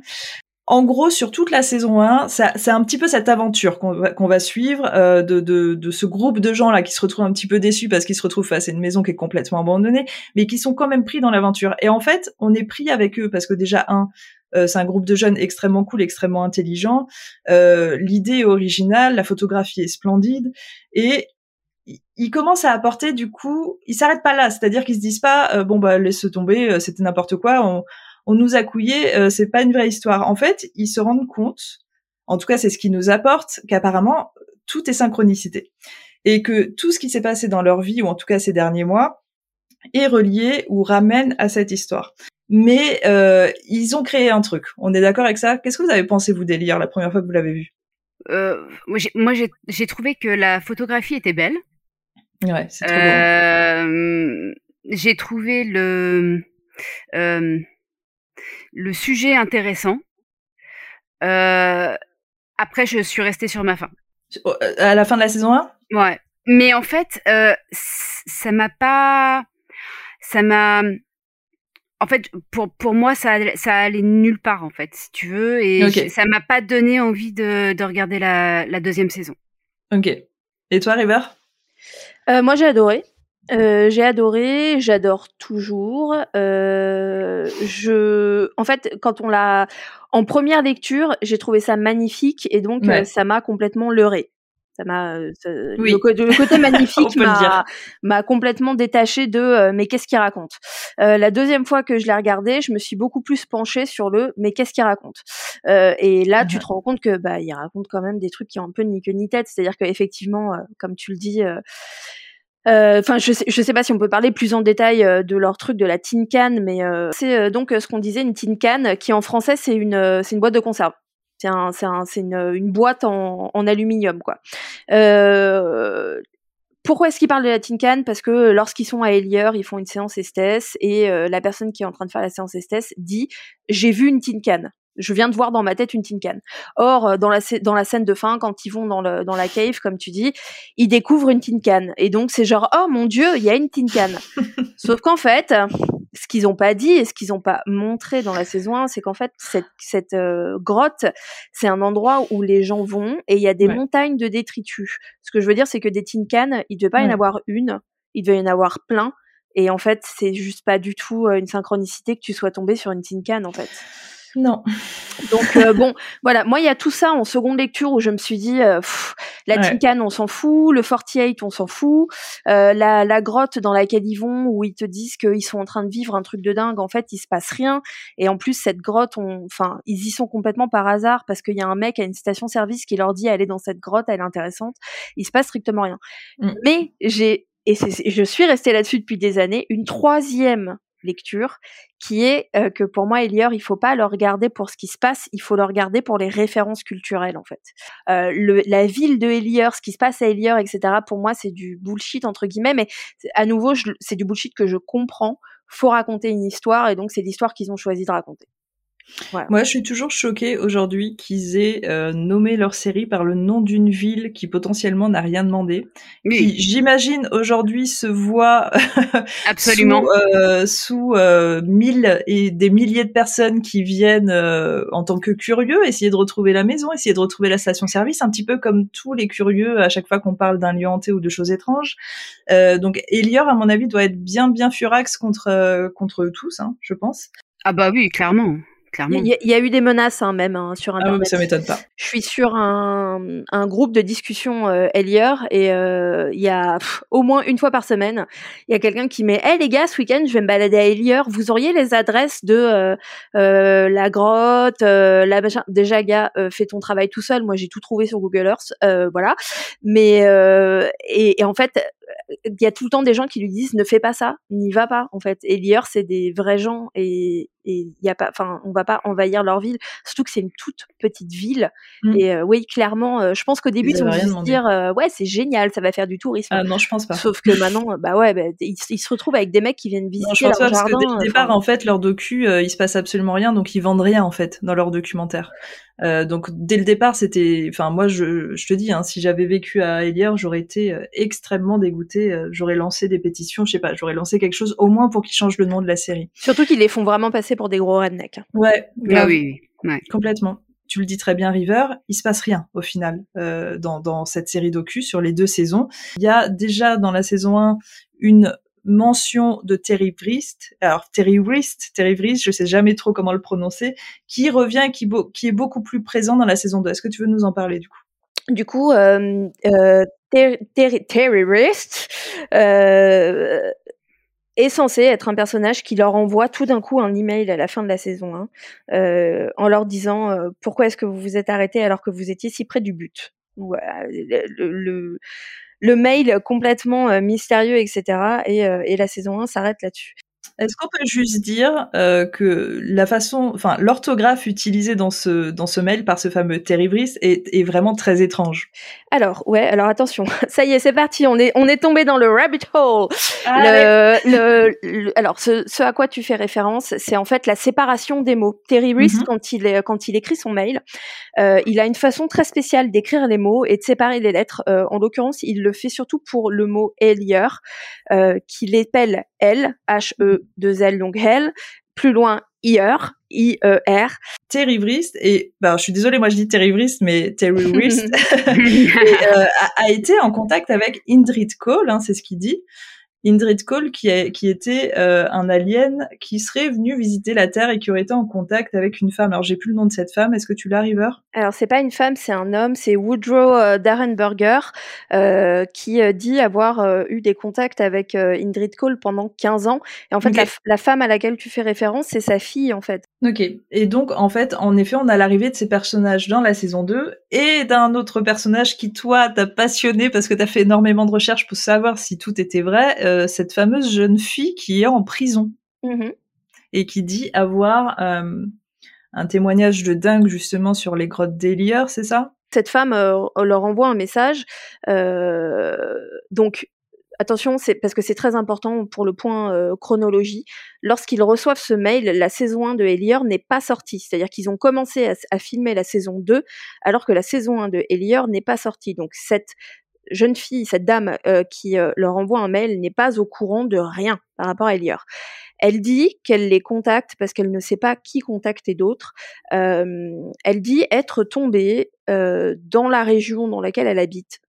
en gros, sur toute la saison 1, c'est un petit peu cette aventure qu'on va, va, suivre euh, de, de, de, ce groupe de gens là qui se retrouvent un petit peu déçus parce qu'ils se retrouvent face à une maison qui est complètement abandonnée, mais qui sont quand même pris dans l'aventure. Et en fait, on est pris avec eux parce que déjà un, euh, c'est un groupe de jeunes extrêmement cool, extrêmement intelligent. Euh, L'idée est originale, la photographie est splendide et ils commencent à apporter du coup, ils s'arrêtent pas là, c'est-à-dire qu'ils se disent pas euh, bon bah laisse tomber, euh, c'était n'importe quoi. On, on nous a couillé, euh, c'est pas une vraie histoire. En fait, ils se rendent compte, en tout cas c'est ce qui nous apporte, qu'apparemment tout est synchronicité et que tout ce qui s'est passé dans leur vie ou en tout cas ces derniers mois est relié ou ramène à cette histoire. Mais euh, ils ont créé un truc. On est d'accord avec ça? Qu'est-ce que vous avez pensé vous délire la première fois que vous l'avez vu? Euh, Moi, j'ai trouvé que la photographie était belle. Ouais, c'est trop euh, J'ai trouvé le euh, le sujet intéressant. Euh, après, je suis restée sur ma fin. Euh, à la fin de la saison 1 Ouais. Mais en fait, euh, ça m'a pas. Ça m'a. En fait, pour, pour moi, ça, ça allait nulle part, en fait, si tu veux. Et ça m'a pas donné envie de, de regarder la, la deuxième saison. Ok. Et toi, River? Euh, Moi, j'ai adoré. Euh, j'ai adoré, j'adore toujours. Euh, je, en fait, quand on l'a en première lecture, j'ai trouvé ça magnifique et donc euh, ça m'a complètement leurré. Ça m'a, euh, le, côté *laughs* magnifique m'a, m'a complètement détaché de euh, mais qu'est-ce qu'il raconte? la deuxième fois que je l'ai regardé, je me suis beaucoup plus penchée sur le mais qu'est-ce qu'il raconte? et là, tu te rends compte que bah il raconte quand même des trucs qui ont un peu ni queue ni tête. C'est-à-dire qu'effectivement, comme tu le dis euh, enfin, je sais, je sais pas si on peut parler plus en détail euh, de leur truc de la tin can, mais euh, c'est donc ce qu'on disait une tin can, qui en français c'est une c'est une boîte de conserve. C'est un, c'est un, une, une boîte en, en aluminium quoi. pourquoi est-ce qu'ils parlent de la tin can? Parce que lorsqu'ils sont à Elieur, ils font une séance Estes et la personne qui est en train de faire la séance Estes dit j'ai vu une tin can. Je viens de voir dans ma tête une tin can. Or, euh, dans la, dans la scène de fin, quand ils vont dans, le, dans la cave, comme tu dis, ils découvrent une tin can. Et donc, c'est genre, oh mon dieu, il y a une tin can. *laughs* Sauf qu'en fait, ce qu'ils n'ont pas dit et ce qu'ils n'ont pas montré dans la saison 1, c'est qu'en fait, cette, cette euh, grotte, c'est un endroit où les gens vont et il y a des montagnes de détritus. Ce que je veux dire, c'est que des tin cans, il ne devait pas y en avoir une, il devait y en avoir plein. Et en fait, c'est juste pas du tout euh, une synchronicité que tu sois tombé sur une tin can, en fait. Non. Donc euh, bon, voilà, moi il y a tout ça en seconde lecture où je me suis dit euh, la ouais. on s'en fout, le 48 on s'en fout, euh, la, la grotte dans laquelle ils vont où ils te disent qu'ils sont en train de vivre un truc de dingue, en fait il se passe rien et en plus cette grotte, enfin ils y sont complètement par hasard parce qu'il y a un mec à une station-service qui leur dit aller dans cette grotte, elle est intéressante, il se passe strictement rien. Mm. Mais j'ai et je suis restée là-dessus depuis des années, une troisième lecture, qui est euh, que pour moi, Elior, il faut pas le regarder pour ce qui se passe, il faut le regarder pour les références culturelles en fait. Euh, le, la ville de Elior, ce qui se passe à Elior, etc. Pour moi, c'est du bullshit entre guillemets, mais à nouveau, c'est du bullshit que je comprends. Faut raconter une histoire et donc c'est l'histoire qu'ils ont choisi de raconter. Moi, je suis toujours choquée aujourd'hui qu'ils aient euh, nommé leur série par le nom d'une ville qui potentiellement n'a rien demandé. Qui, j'imagine, aujourd'hui se voit *laughs* absolument sous, euh, sous mille et des milliers de personnes qui viennent euh, en tant que curieux, essayer de retrouver la maison, essayer de retrouver la station-service, un petit peu comme tous les curieux à chaque fois qu'on parle d'un lieu hanté ou de choses étranges. donc, Elior, à mon avis, doit être bien, bien furax contre contre eux tous, hein, je pense. Ah bah oui, clairement. Il y, a eu des menaces hein, même hein, sur Internet. Ah oui, ça m'étonne pas. Je suis sur un, un groupe de discussion euh, Elior et euh, il y a au moins une fois par semaine, il y a quelqu'un qui met "Hey les gars, ce week-end, je vais me balader à Elior. Vous auriez les adresses de euh, euh la grotte, euh, la machin. Déjà, gars, fais ton travail tout seul. Moi, j'ai tout trouvé sur Google Earth, voilà. Mais et, et en fait, il y a tout le temps des gens qui lui disent ne fais pas ça, n'y va pas en fait. Et c'est des vrais gens et il y a pas, enfin, on va pas envahir leur ville. Surtout que c'est une toute petite ville. Mmh. Et euh, oui, clairement, euh, je pense qu'au début ils, ont dû se dire euh, ouais c'est génial, ça va faire du tourisme. Ah non, je pense pas. Sauf que maintenant, bah ouais, bah, ils, se retrouvent avec des mecs qui viennent visiter non, je pense leur pas, jardin. Parce que dès le départ, en fait, leur docu, il se passe absolument rien, donc ils vendent rien en fait dans leur documentaire. Donc dès le départ, c'était, enfin moi je, je te dis, hein, si j'avais vécu à Elière, j'aurais été extrêmement dégoûtée. J'aurais lancé des pétitions, je sais pas, j'aurais lancé quelque chose au moins pour qu'ils changent le nom de la série. Surtout qu'ils les font vraiment passer pour des gros rednecks. Ouais, ah oui, oui. complètement. Tu le dis très bien, River. Il se passe rien au final euh, dans, dans cette série docu sur les deux saisons. Il y a déjà dans la saison 1 une mention de Terry Wrist. Alors Terry Wrist, Terry Wrist, je sais jamais trop comment le prononcer, qui revient, qui, qui est beaucoup plus présent dans la saison 2. Est-ce que tu veux nous en parler du coup? Du coup, euh, euh, Terry, Terry Wrist euh, est censé être un personnage qui leur envoie tout d'un coup un email à la fin de la saison 1 euh, en leur disant euh, pourquoi est-ce que vous vous êtes arrêté alors que vous étiez si près du but? Le, le, le mail complètement euh, mystérieux, etc. Et, et la saison 1 s'arrête là-dessus. Est-ce qu'on peut juste dire euh, que la façon, enfin, l'orthographe utilisée dans ce dans ce mail par ce fameux Terry Brice est, est vraiment très étrange? Alors ouais, alors attention, *laughs* ça y est, c'est parti, on est on est tombé dans le rabbit hole. Ah, le, le, alors ce, ce, à quoi tu fais référence, c'est en fait la séparation des mots. Terry Brice, mm-hmm. quand il est, quand il écrit son mail, euh, il a une façon très spéciale d'écrire les mots et de séparer les lettres. Euh, en l'occurrence, il le fait surtout pour le mot Elier, qu'il épelle L H E 2 L donc L, plus loin hier, I-E-R. Terry Wrist, et bah, je suis désolée, moi je dis Terry Wrist, mais Terry *laughs* Wrist *laughs* euh, a, a, été en contact avec Indrid Cole, hein, c'est ce qu'il dit, Indrid Cole, qui, qui était euh, un alien qui serait venu visiter la Terre et qui aurait été en contact avec une femme. Alors j'ai plus le nom de cette femme. Est-ce que tu l'as, River? Alors c'est pas une femme, c'est un homme. C'est Woodrow euh, Darrenberger euh, qui euh, dit avoir eu des contacts avec Indrid Cole pendant 15 ans. Et en fait, la, la, femme à laquelle tu fais référence, c'est sa fille, en fait. Ok. Et donc, en fait, en effet, on a l'arrivée de ces personnages dans la saison 2 et d'un autre personnage qui, toi, t'a passionné parce que t'as fait énormément de recherches pour savoir si tout était vrai euh, cette fameuse jeune fille qui est en prison mmh et qui dit avoir euh, un témoignage de dingue justement sur les grottes d'Elier, c'est ça? Cette femme euh, leur envoie un message. donc attention, c'est parce que c'est très important pour le point euh, chronologie. Lorsqu'ils reçoivent ce mail, la saison 1 de Elier n'est pas sortie. C'est-à-dire qu'ils ont commencé à, à, filmer la saison 2, alors que la saison 1 de Elier n'est pas sortie. Donc cette jeune fille, cette dame euh, qui euh, leur envoie un mail n'est pas au courant de rien par rapport à Elior. Elle dit qu'elle les contacte parce qu'elle ne sait pas qui contacter d'autres. Euh, elle dit être tombée dans la région dans laquelle elle habite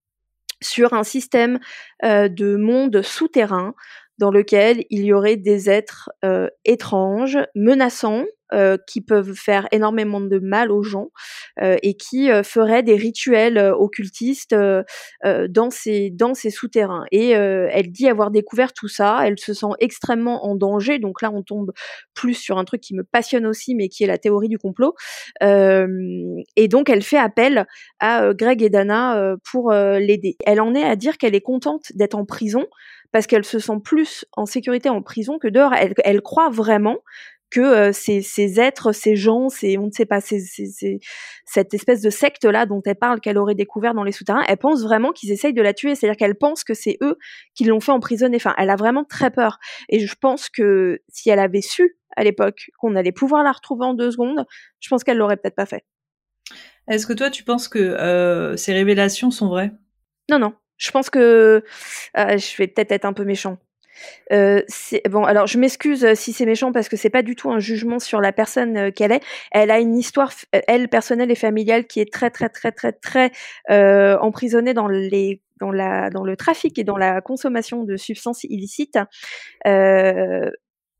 sur un système de monde souterrain dans lequel il y aurait des êtres étranges, menaçants, euh, qui peuvent faire énormément de mal aux gens euh, et qui euh, feraient des rituels occultistes dans ces dans ces souterrains. Et elle dit avoir découvert tout ça. Elle se sent extrêmement en danger. Donc là, on tombe plus sur un truc qui me passionne aussi, mais qui est la théorie du complot. et donc, elle fait appel à Greg et Dana pour l'aider. Elle en est à dire qu'elle est contente d'être en prison parce qu'elle se sent plus en sécurité en prison que dehors. Elle, elle croit vraiment que ces, ces, êtres, ces gens, ces, on ne sait pas, ces, ces, cette espèce de secte là dont elle parle qu'elle aurait découvert dans les souterrains, elle pense vraiment qu'ils essayent de la tuer, c'est-à-dire qu'elle pense que c'est eux qui l'ont fait emprisonner. Enfin, elle a vraiment très peur. Et je pense que si elle avait su à l'époque qu'on allait pouvoir la retrouver en deux secondes, je pense qu'elle l'aurait peut-être pas fait. Est-ce que toi, tu penses que euh, ces révélations sont vraies? Non, non. Je pense que euh, je vais peut-être être un peu méchant. Euh, bon, alors je m'excuse euh, si c'est méchant parce que c'est pas du tout un jugement sur la personne euh, qu'elle est. Elle a une histoire, elle personnelle et familiale, qui est très très très très très euh, emprisonnée dans les dans la dans le trafic et dans la consommation de substances illicites. Euh,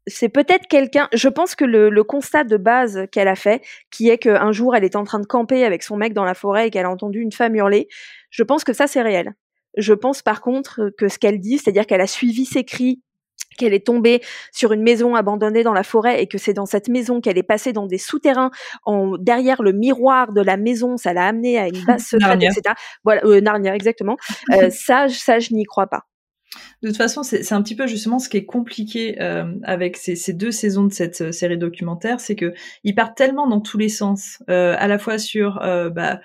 c'est peut-être quelqu'un. Je pense que le, le constat de base qu'elle a fait, qui est qu'un jour elle était en train de camper avec son mec dans la forêt et qu'elle a entendu une femme hurler, je pense que ça c'est réel. Je pense par contre que ce qu'elle dit, c'est-à-dire qu'elle a suivi ses cris qu'elle est tombée sur une maison abandonnée dans la forêt et que c'est dans cette maison qu'elle est passée dans des souterrains en derrière le miroir de la maison, ça l'a amenée à une secrète, etc. Voilà, euh, Narnia exactement. Euh, *laughs* ça, ça, je n'y crois pas. De toute façon, c'est un petit peu justement ce qui est compliqué euh, avec ces, ces, deux saisons de cette série documentaire, c'est que ils partent tellement dans tous les sens, à la fois sur bah,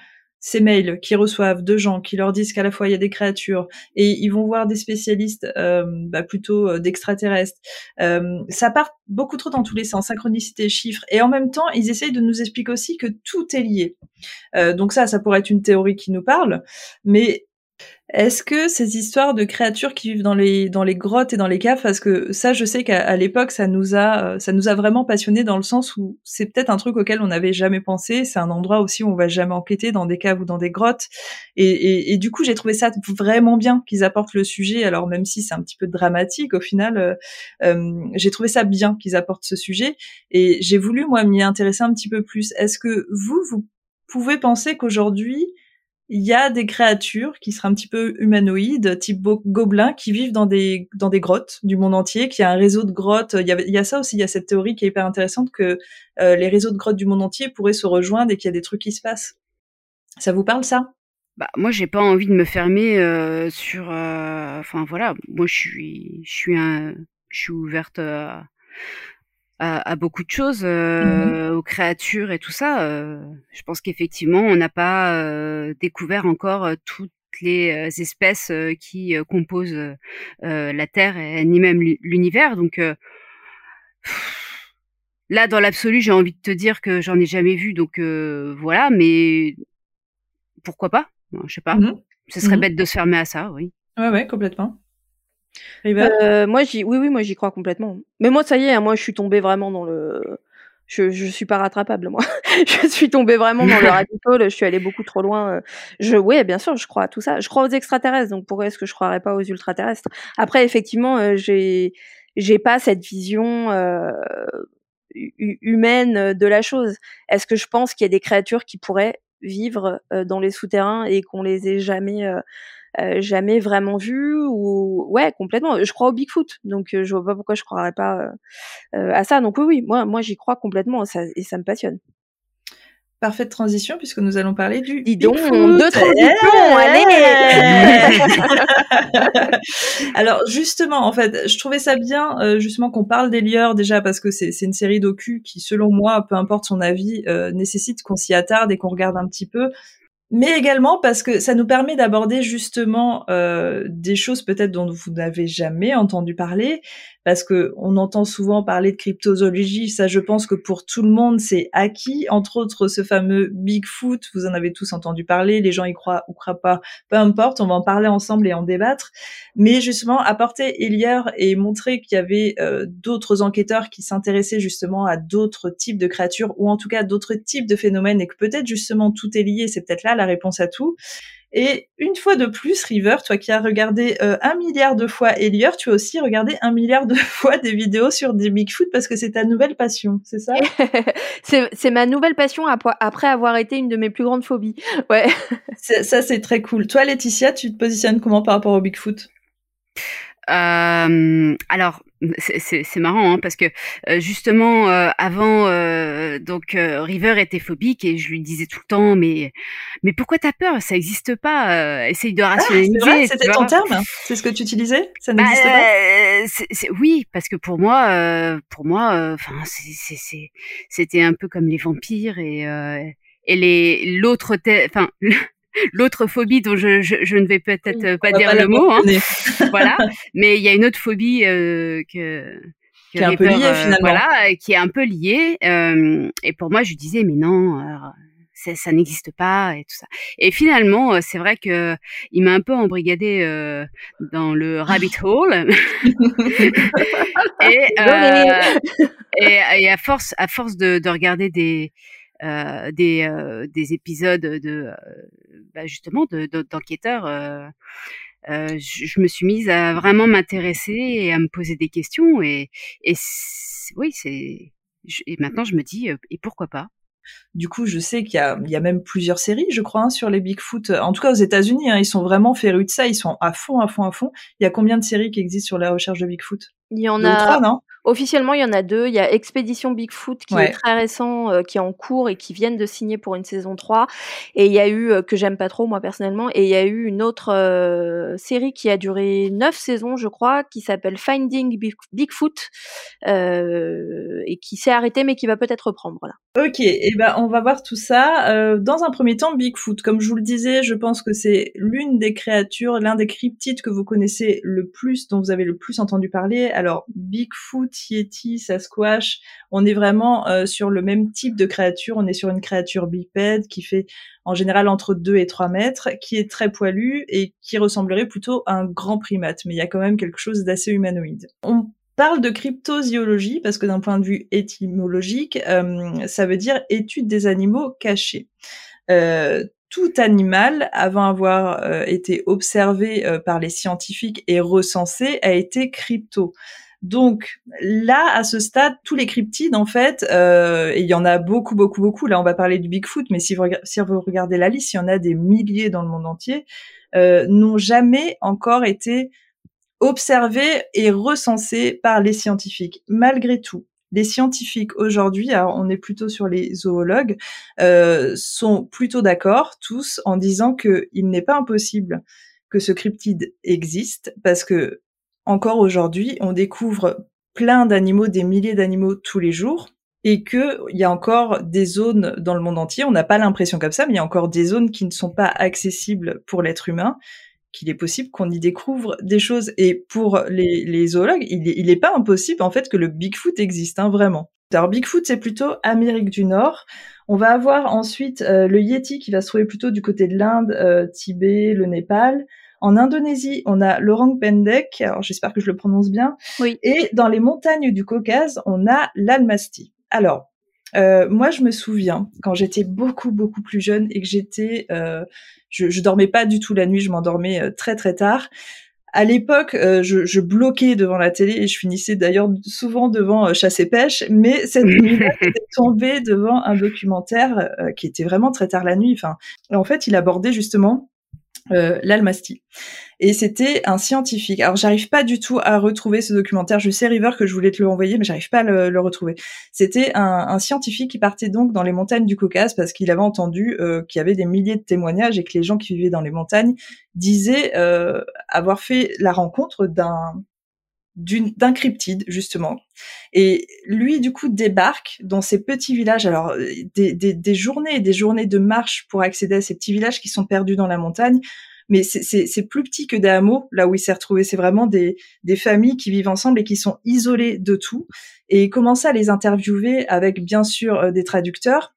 ces mails qu'ils reçoivent de gens qui leur disent qu'à la fois il y a des créatures et ils vont voir des spécialistes euh, bah, plutôt euh, d'extraterrestres. Euh, ça part beaucoup trop dans tous les sens, synchronicité, chiffres, et en même temps ils essayent de nous expliquer aussi que tout est lié. Euh, donc ça, ça pourrait être une théorie qui nous parle, mais est-ce que ces histoires de créatures qui vivent dans les dans les grottes et dans les caves, parce que ça, je sais qu'à l'époque, ça nous a ça nous a vraiment passionné dans le sens où c'est peut-être un truc auquel on n'avait jamais pensé. C'est un endroit aussi où on va jamais enquêter dans des caves ou dans des grottes. Et, et, et du coup, j'ai trouvé ça vraiment bien qu'ils apportent le sujet. Alors même si c'est un petit peu dramatique, au final, euh, euh, j'ai trouvé ça bien qu'ils apportent ce sujet. Et j'ai voulu moi m'y intéresser un petit peu plus. Est-ce que vous vous pouvez penser qu'aujourd'hui il y a des créatures qui seraient un petit peu humanoïdes, type gobelins, qui vivent dans des dans des grottes du monde entier, qui a un réseau de grottes. Il y a, ça aussi, il y a cette théorie qui est hyper intéressante que euh, les réseaux de grottes du monde entier pourraient se rejoindre et qu'il y a des trucs qui se passent. Ça vous parle ça? Bah, moi, j'ai pas envie de me fermer euh, sur. Euh, enfin voilà, moi je suis, je suis un, je suis ouverte à, à, à, beaucoup de choses, euh, mmh aux créatures et tout ça. Euh, je pense qu'effectivement, on n'a pas euh, découvert encore euh, toutes les euh, espèces qui composent la Terre et ni même l'univers. Donc là, dans l'absolu, j'ai envie de te dire que j'en ai jamais vu. Donc voilà, mais pourquoi pas? Je sais pas. Mmh Ce serait mmh bête de se fermer à ça, oui. Ouais, ouais, complètement. Euh, moi, j'y, oui, oui, moi, j'y crois complètement. Mais moi, ça y est, hein, moi, je suis tombée vraiment dans le. Je, je suis pas rattrapable, moi. *laughs* je suis tombée vraiment dans le radical. Je suis allée beaucoup trop loin. Euh. Je, oui, bien sûr, je crois à tout ça. Je crois aux extraterrestres. Donc, pourquoi est-ce que je croirais pas aux ultraterrestres? Après, effectivement, euh, j'ai, j'ai pas cette vision euh, humaine de la chose. Est-ce que je pense qu'il y a des créatures qui pourraient vivre dans les souterrains et qu'on les ait jamais euh, jamais vraiment vu ou ouais complètement. Je crois au Bigfoot, donc euh, je vois pas pourquoi je croirais pas euh, à ça. Donc oui, oui, moi, moi j'y crois complètement ça, et ça me passionne. Parfaite transition puisque nous allons parler du Dis donc, de transition, allez *laughs* Alors justement, en fait, je trouvais ça bien justement qu'on parle des lieurs déjà parce que c'est une série docu qui, selon moi, peu importe son avis, nécessite qu'on s'y attarde et qu'on regarde un petit peu mais également parce que ça nous permet d'aborder justement euh, des choses peut-être dont vous n'avez jamais entendu parler, parce que on entend souvent parler de cryptozoologie. Ça, je pense que pour tout le monde, c'est acquis. Entre autres, ce fameux Bigfoot, vous en avez tous entendu parler. Les gens y croient ou croient pas, peu importe. On va en parler ensemble et en débattre. Mais justement, apporter Elier et montrer qu'il y avait euh, d'autres enquêteurs qui s'intéressaient justement à d'autres types de créatures ou en tout cas d'autres types de phénomènes et que peut-être justement tout est lié. C'est peut-être là la réponse à tout. Et une fois de plus, River, toi qui as regardé euh, un milliard de fois Elier, tu as aussi regardé un milliard de *laughs* fois des vidéos sur des Bigfoot parce que c'est ta nouvelle passion, c'est ça? *laughs* C'est ma nouvelle passion après avoir été une de mes plus grandes phobies. *laughs* Ouais. Ça, c'est très cool. Toi, Laetitia, tu te positionnes comment par rapport au Bigfoot? Euh, Alors, c'est marrant hein, parce que euh, justement euh, avant euh, donc River était phobique et je lui disais tout le temps mais mais pourquoi t'as peur? Ça existe pas essaye de ah, rationaliser c'était ton terme c'est ce que tu utilisais? Ça bah, n'existe pas? oui parce que pour moi pour moi enfin c'était un peu comme les vampires et et les l'autre enfin l'autre phobie dont je, je, je, ne vais peut-être pas dire le mot, hein. *laughs* voilà. *laughs* Mais il y a une autre phobie euh, que, qui est un peu liée euh, finalement. Voilà, qui est un peu liée. Euh, et pour moi, je disais mais non. ça, ça n'existe pas et tout ça. Et finalement, c'est vrai que il m'a un peu embrigadé euh, dans le *laughs* rabbit hole. et, et, et, à force, à force de, de regarder des euh, des, euh, des épisodes de euh, bah justement d'enquêteurs. De, je, me suis mise à vraiment m'intéresser et à me poser des questions et, oui c'est et maintenant je me dis et pourquoi pas? Du coup, je sais qu'il y y a même plusieurs séries, je crois, hein, sur les Bigfoot. En tout cas, aux États-Unis, hein, ils sont vraiment férus de ça. Ils sont à fond, à fond, à fond. Il y a combien de séries qui existent sur la recherche de Bigfoot? Il y en a. Trois, non? Officiellement, il y en a deux. Il y a Expédition Bigfoot qui est très récent, euh, qui est en cours et qui viennent de signer pour une saison 3. Et il y a eu, euh, que j'aime pas trop moi personnellement, et il y a eu une autre euh, série qui a duré neuf saisons, je crois, qui s'appelle Finding Bigfoot et qui s'est arrêtée mais qui va peut-être reprendre. Voilà. Ok, et ben on va voir tout ça. dans un premier temps, Bigfoot, comme je vous le disais, je pense que c'est l'une des créatures, l'un des cryptides que vous connaissez le plus, dont vous avez le plus entendu parler. Alors Bigfoot Yeti, Sasquatch, on est vraiment euh, sur le même type de créature. On est sur une créature bipède qui fait en général entre 2 et 3 mètres, qui est très poilu et qui ressemblerait plutôt à un grand primate. Mais il y a quand même quelque chose d'assez humanoïde. On parle de cryptozoologie parce que d'un point de vue étymologique, euh, ça veut dire étude des animaux cachés. Euh, tout animal, avant avoir été observé par les scientifiques et recensé, a été crypto. Donc là, à ce stade, tous les cryptides, en fait, euh, et il y en a beaucoup, beaucoup, beaucoup. Là, on va parler du Bigfoot, mais si vous, si vous regardez la liste, il y en a des milliers dans le monde entier, euh, n'ont jamais encore été observés et recensés par les scientifiques. Malgré tout, les scientifiques aujourd'hui, alors on est plutôt sur les zoologues, euh, sont plutôt d'accord tous en disant qu'il n'est pas impossible que ce cryptide existe parce que encore aujourd'hui, on découvre plein d'animaux, des milliers d'animaux tous les jours, et que il y a encore des zones dans le monde entier, on n'a pas l'impression comme ça, mais il y a encore des zones qui ne sont pas accessibles pour l'être humain, qu'il est possible qu'on y découvre des choses. Et pour les, zoologues, il n'est pas impossible en fait que le Bigfoot existe, hein, vraiment. Alors Bigfoot, c'est plutôt Amérique du Nord. On va avoir ensuite euh, le Yeti qui va se trouver plutôt du côté de l'Inde, euh, Tibet, le Népal. En Indonésie, on a l'orang pendek, alors j'espère que je le prononce bien. Oui. Et dans les montagnes du Caucase, on a l'Almasty. Alors, euh, moi, je me souviens quand j'étais beaucoup beaucoup plus jeune et que j'étais, euh, je, je dormais pas du tout la nuit, je m'endormais euh, très très tard. À l'époque, euh, je, je, bloquais devant la télé et je finissais d'ailleurs souvent devant Chasse et Pêche. Mais cette nuit-là, *laughs* j'étais tombée devant un documentaire qui était vraiment très tard la nuit. Enfin, en fait, il abordait justement euh. Et c'était un scientifique. Alors j'arrive pas du tout à retrouver ce documentaire. Je sais River que je voulais te le envoyer, mais j'arrive pas à le, retrouver. C'était un, scientifique qui partait donc dans les montagnes du Caucase parce qu'il avait entendu euh, qu'il y avait des milliers de témoignages et que les gens qui vivaient dans les montagnes disaient euh, avoir fait la rencontre d'un d'un cryptide justement. Et lui du coup débarque dans ces petits villages. Alors des, des, des, journées et des journées de marche pour accéder à ces petits villages qui sont perdus dans la montagne. Mais c'est plus petit que des hameaux, là où il s'est retrouvé. C'est vraiment des, des familles qui vivent ensemble et qui sont isolées de tout. Et il commence à les interviewer avec bien sûr euh, des traducteurs.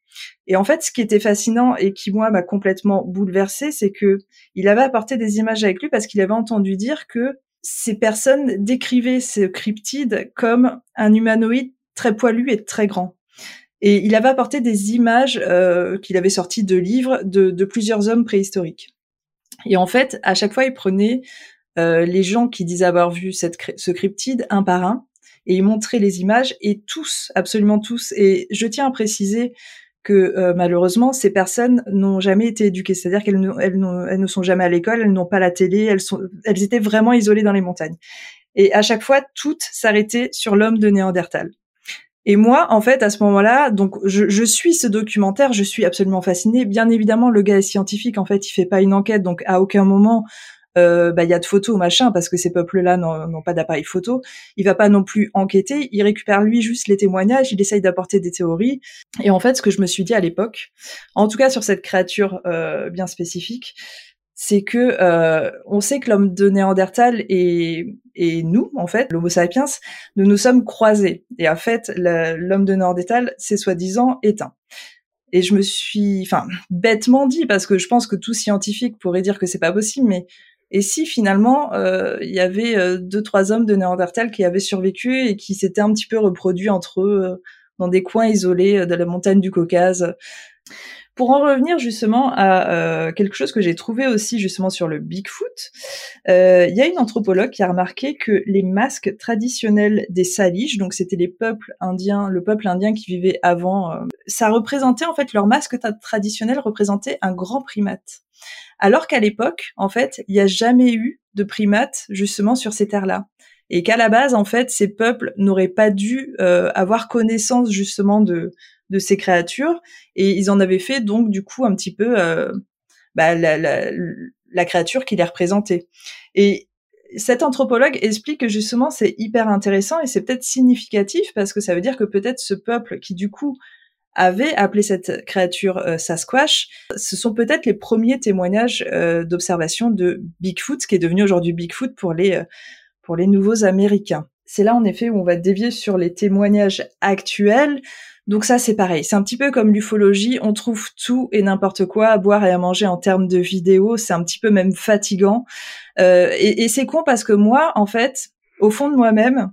Et en fait, ce qui était fascinant et qui moi m'a complètement bouleversé, c'est que il avait apporté des images avec lui parce qu'il avait entendu dire que ces personnes décrivaient ce cryptide comme un humanoïde très poilu et très grand. Et il avait apporté des images euh, qu'il avait sorties de livres de, plusieurs hommes préhistoriques. Et en fait, à chaque fois, il prenait euh, les gens qui disaient avoir vu ce cryptide un par un, et il montrait les images, et tous, absolument tous. Et je tiens à préciser que euh, malheureusement ces personnes n'ont jamais été éduquées, c'est-à-dire qu'elles ne, elles, elles ne sont jamais à l'école, elles n'ont pas la télé, elles sont, elles étaient vraiment isolées dans les montagnes. Et à chaque fois, toutes s'arrêtaient sur l'homme de Néandertal. Et moi, en fait, à ce moment-là, donc je, je, suis ce documentaire, je suis absolument fascinée. Bien évidemment, le gars est scientifique, en fait, il fait pas une enquête, donc à aucun moment euh, bah il y a de photos machin parce que ces peuples-là n'ont pas d'appareil photo. Il va pas non plus enquêter, il récupère lui juste les témoignages, il essaye d'apporter des théories. Et en fait, ce que je me suis dit à l'époque, en tout cas sur cette créature euh, bien spécifique, c'est que euh, on sait que l'homme de Néandertal et, et nous, en fait, l'Homo sapiens, nous nous sommes croisés. Et en fait, l'homme de Néandertal, c'est soi-disant éteint. Et je me suis, enfin, bêtement dit, parce que je pense que tout scientifique pourrait dire que c'est pas possible, mais et si finalement euh, il y avait euh, deux trois hommes de Néandertal qui avaient survécu et qui s'étaient un petit peu reproduits entre eux euh, dans des coins isolés de la montagne du Caucase? Pour en revenir justement à quelque chose que j'ai trouvé aussi justement sur le Bigfoot, il y a une anthropologue qui a remarqué que les masques traditionnels des Salish, donc c'était les peuples indiens, le peuple indien qui vivait avant, ça représentait en fait leur masque traditionnel représentait un grand primate. Alors qu'à l'époque, en fait, il n'y a jamais eu de primates justement sur ces terres-là. Et qu'à la base, en fait, ces peuples n'auraient pas dû euh, avoir connaissance justement de, de ces créatures. Et ils en avaient fait donc du coup un petit peu euh, bah, la, la, la créature qui les représentait. Et cet anthropologue explique que justement c'est hyper intéressant et c'est peut-être significatif parce que ça veut dire que peut-être ce peuple qui du coup avait appelé cette créature euh, Sasquatch. Ce sont peut-être les premiers témoignages euh, d'observation de Bigfoot, qui est devenu aujourd'hui Bigfoot pour les euh, pour les nouveaux Américains. C'est là en effet où on va dévier sur les témoignages actuels. Donc ça c'est pareil, c'est un petit peu comme l'ufologie, on trouve tout et n'importe quoi à boire et à manger en termes de vidéos, c'est un petit peu même fatigant. et, et c'est con parce que moi en fait, au fond de moi-même,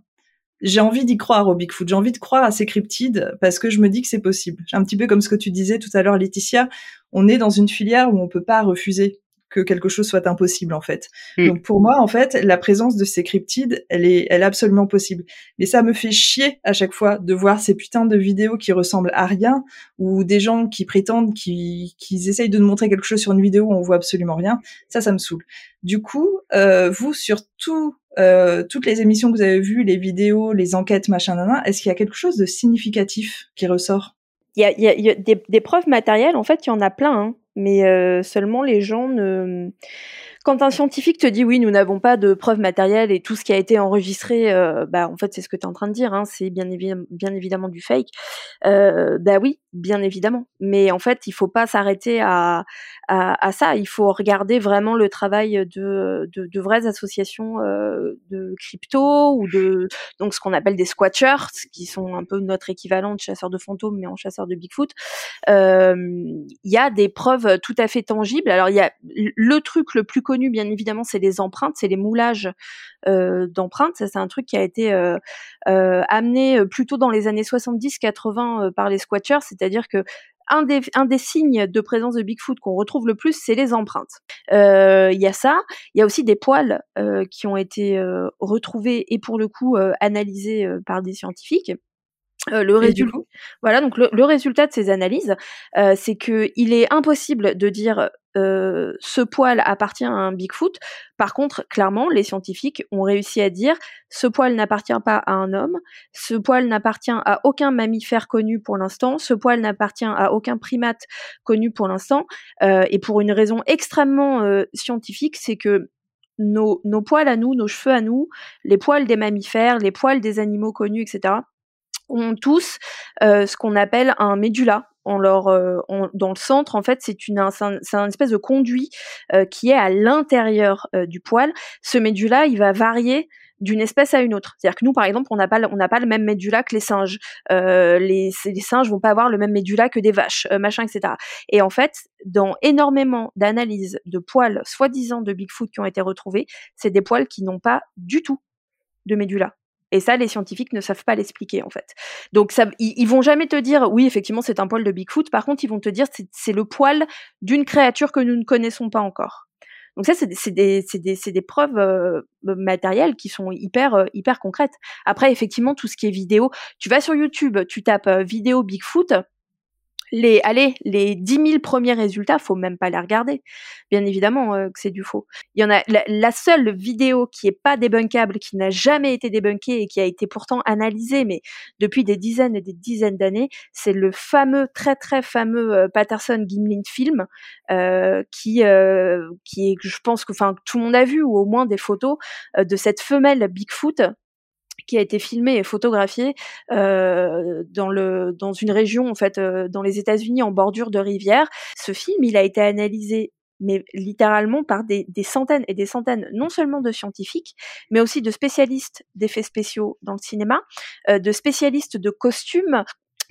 j'ai envie d'y croire au Bigfoot, j'ai envie de croire à ces cryptides parce que je me dis que c'est possible. Un petit peu comme ce que tu disais tout à l'heure, Laetitia, on est dans une filière où on peut pas refuser que quelque chose soit impossible en fait. Hmm. Donc pour moi en fait, la présence de ces cryptides, elle est, elle est absolument possible. Mais ça me fait chier à chaque fois de voir ces putains de vidéos qui ressemblent à rien ou des gens qui prétendent qu'ils, qu'ils essayent de nous montrer quelque chose sur une vidéo où on voit absolument rien. Ça, ça me saoule. Du coup, euh, vous sur tout euh, toutes les émissions que vous avez vues, les vidéos, les enquêtes, machin, nan, est-ce qu'il y a quelque chose de significatif qui ressort? Il y a, y a, y a des, des, preuves matérielles, en fait, il y en a plein, hein, mais euh, seulement les gens ne quand un scientifique te dit oui, nous n'avons pas de preuves matérielles et tout ce qui a été enregistré, euh, bah en fait c'est ce que tu es en train de dire, hein, c'est bien, évidemment, du fake. Euh, bah oui, bien évidemment. Mais en fait, il faut pas s'arrêter à, ça. Il faut regarder vraiment le travail de, vraies associations euh, de crypto ou de donc ce qu'on appelle des squatchers, qui sont un peu notre équivalent de chasseurs de fantômes mais en chasseurs de Bigfoot. Euh, il y a des preuves tout à fait tangibles. Alors il y a le truc le plus connu, bien évidemment, c'est les empreintes, c'est les moulages euh, d'empreintes. Ça, c'est un truc qui a été euh, euh, amené plutôt dans les années 70-80 par les squatchers, c'est-à-dire que un des, un des signes de présence de Bigfoot qu'on retrouve le plus, c'est les empreintes. Il y a ça, il y a aussi des poils qui ont été retrouvés et pour le coup analysés par des scientifiques. Euh, le résultat, voilà donc le, le, résultat de ces analyses, euh, c'est que il est impossible de dire euh, ce poil appartient à un Bigfoot. Par contre, clairement, les scientifiques ont réussi à dire ce poil n'appartient pas à un homme, ce poil n'appartient à aucun mammifère connu pour l'instant, ce poil n'appartient à aucun primate connu pour l'instant, et pour une raison extrêmement scientifique, c'est que nos, nos poils à nous, nos cheveux à nous, les poils des mammifères, les poils des animaux connus, etc ont tous euh, ce qu'on appelle un médula. En leur, euh, dans le centre, en fait, c'est une, c'est un, espèce de conduit euh, qui est à l'intérieur euh, du poil. Ce médula, il va varier d'une espèce à une autre. C'est-à-dire que nous, par exemple, on n'a pas, on n'a pas le même médula que les singes. Euh, les, les singes vont pas avoir le même médula que des vaches, euh, machin, etc. Et en fait, dans énormément d'analyses de poils soi-disant de Bigfoot qui ont été retrouvés, c'est des poils qui n'ont pas du tout de médula. Et ça, les scientifiques ne savent pas l'expliquer en fait. Donc ça, ils, vont jamais te dire oui, effectivement, c'est un poil de Bigfoot. Par contre, ils vont te dire c'est le poil d'une créature que nous ne connaissons pas encore. Donc ça, c'est des, des, des, preuves euh, matérielles qui sont hyper, euh, hyper concrètes. Après, effectivement, tout ce qui est vidéo, tu vas sur YouTube, tu tapes euh, vidéo Bigfoot, les, allez, les 10 000 premiers résultats, faut même pas les regarder. Bien évidemment euh, que c'est du faux. Il y en a la, seule vidéo qui est pas débunkable, qui n'a jamais été débunkée et qui a été pourtant analysée, mais depuis des dizaines et des dizaines d'années, c'est le fameux, très très fameux euh, Patterson Gimlin film, euh, qui qui est, je pense que, enfin, tout le monde a vu ou au moins des photos de cette femelle Bigfoot qui a été filmé et photographié euh, dans le dans une région en fait euh, dans les États-Unis en bordure de rivière. Ce film, il a été analysé mais littéralement par des, des, centaines et des centaines, non seulement de scientifiques, mais aussi de spécialistes d'effets spéciaux dans le cinéma, euh, de spécialistes de costumes,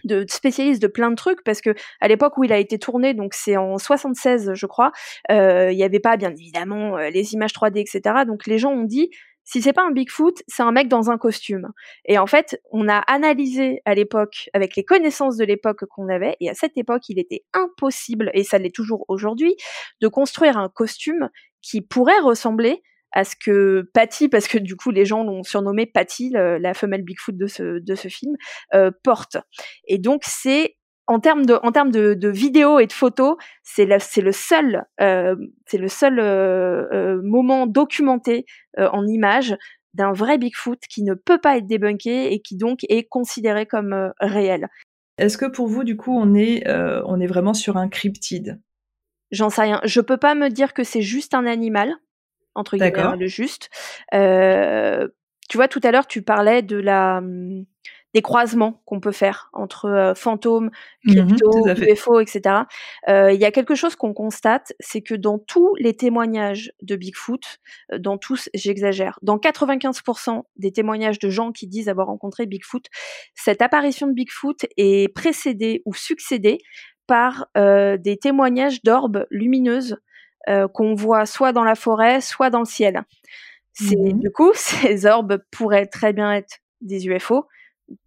de spécialistes de plein de trucs parce que à l'époque où il a été tourné donc c'est en 76 je crois il n'y avait pas bien évidemment les images 3D etc donc les gens ont dit si c'est pas un Bigfoot, c'est un mec dans un costume. Et en fait, on a analysé à l'époque, avec les connaissances de l'époque qu'on avait, et à cette époque, il était impossible, et ça l'est toujours aujourd'hui, de construire un costume qui pourrait ressembler à ce que Patty, parce que du coup les gens l'ont surnommé Patty, la femelle Bigfoot de ce, de ce film, euh, porte. Et donc c'est en termes de en termes de, de vidéos et de photos, c'est c'est le seul euh, c'est le seul euh, euh, moment documenté en images d'un vrai Bigfoot qui ne peut pas être débunké et qui donc est considéré comme réel. Est-ce que pour vous du coup on est on est vraiment sur un cryptide? J'en sais rien. Je peux pas me dire que c'est juste un animal entre guillemets hein, le juste. tu vois tout à l'heure tu parlais de la hum, des croisements qu'on peut faire entre euh, fantômes, mmh crypto, UFO, etc. Euh, il y a quelque chose qu'on constate, c'est que dans tous les témoignages de Bigfoot, euh, dans tous, j'exagère, dans 95% des témoignages de gens qui disent avoir rencontré Bigfoot, cette apparition de Bigfoot est précédée ou succédée par des témoignages d'orbes lumineuses qu'on voit soit dans la forêt, soit dans le ciel. Mmh Du coup, *laughs* ces orbes pourraient très bien être des UFO,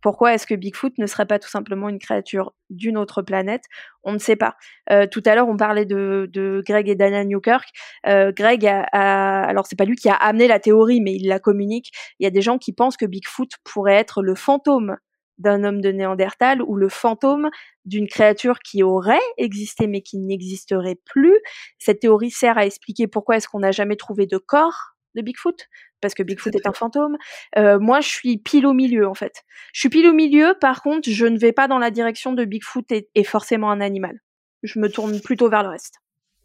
pourquoi est-ce que Bigfoot ne serait pas tout simplement une créature d'une autre planète? On ne sait pas. Euh, tout à l'heure, on parlait de, Greg et Dana Newkirk. Euh, Greg a, a alors c'est pas lui qui a amené la théorie, mais il la communique. Il y a des gens qui pensent que Bigfoot pourrait être le fantôme d'un homme de Néandertal ou le fantôme d'une créature qui aurait existé mais qui n'existerait plus. Cette théorie sert à expliquer pourquoi est-ce qu'on n'a jamais trouvé de corps de Bigfoot parce que Bigfoot est un fantôme. Euh, moi, je suis pile au milieu, en fait. Je suis pile au milieu, par contre, je ne vais pas dans la direction de Bigfoot est, est forcément un animal. Je me tourne plutôt vers le reste.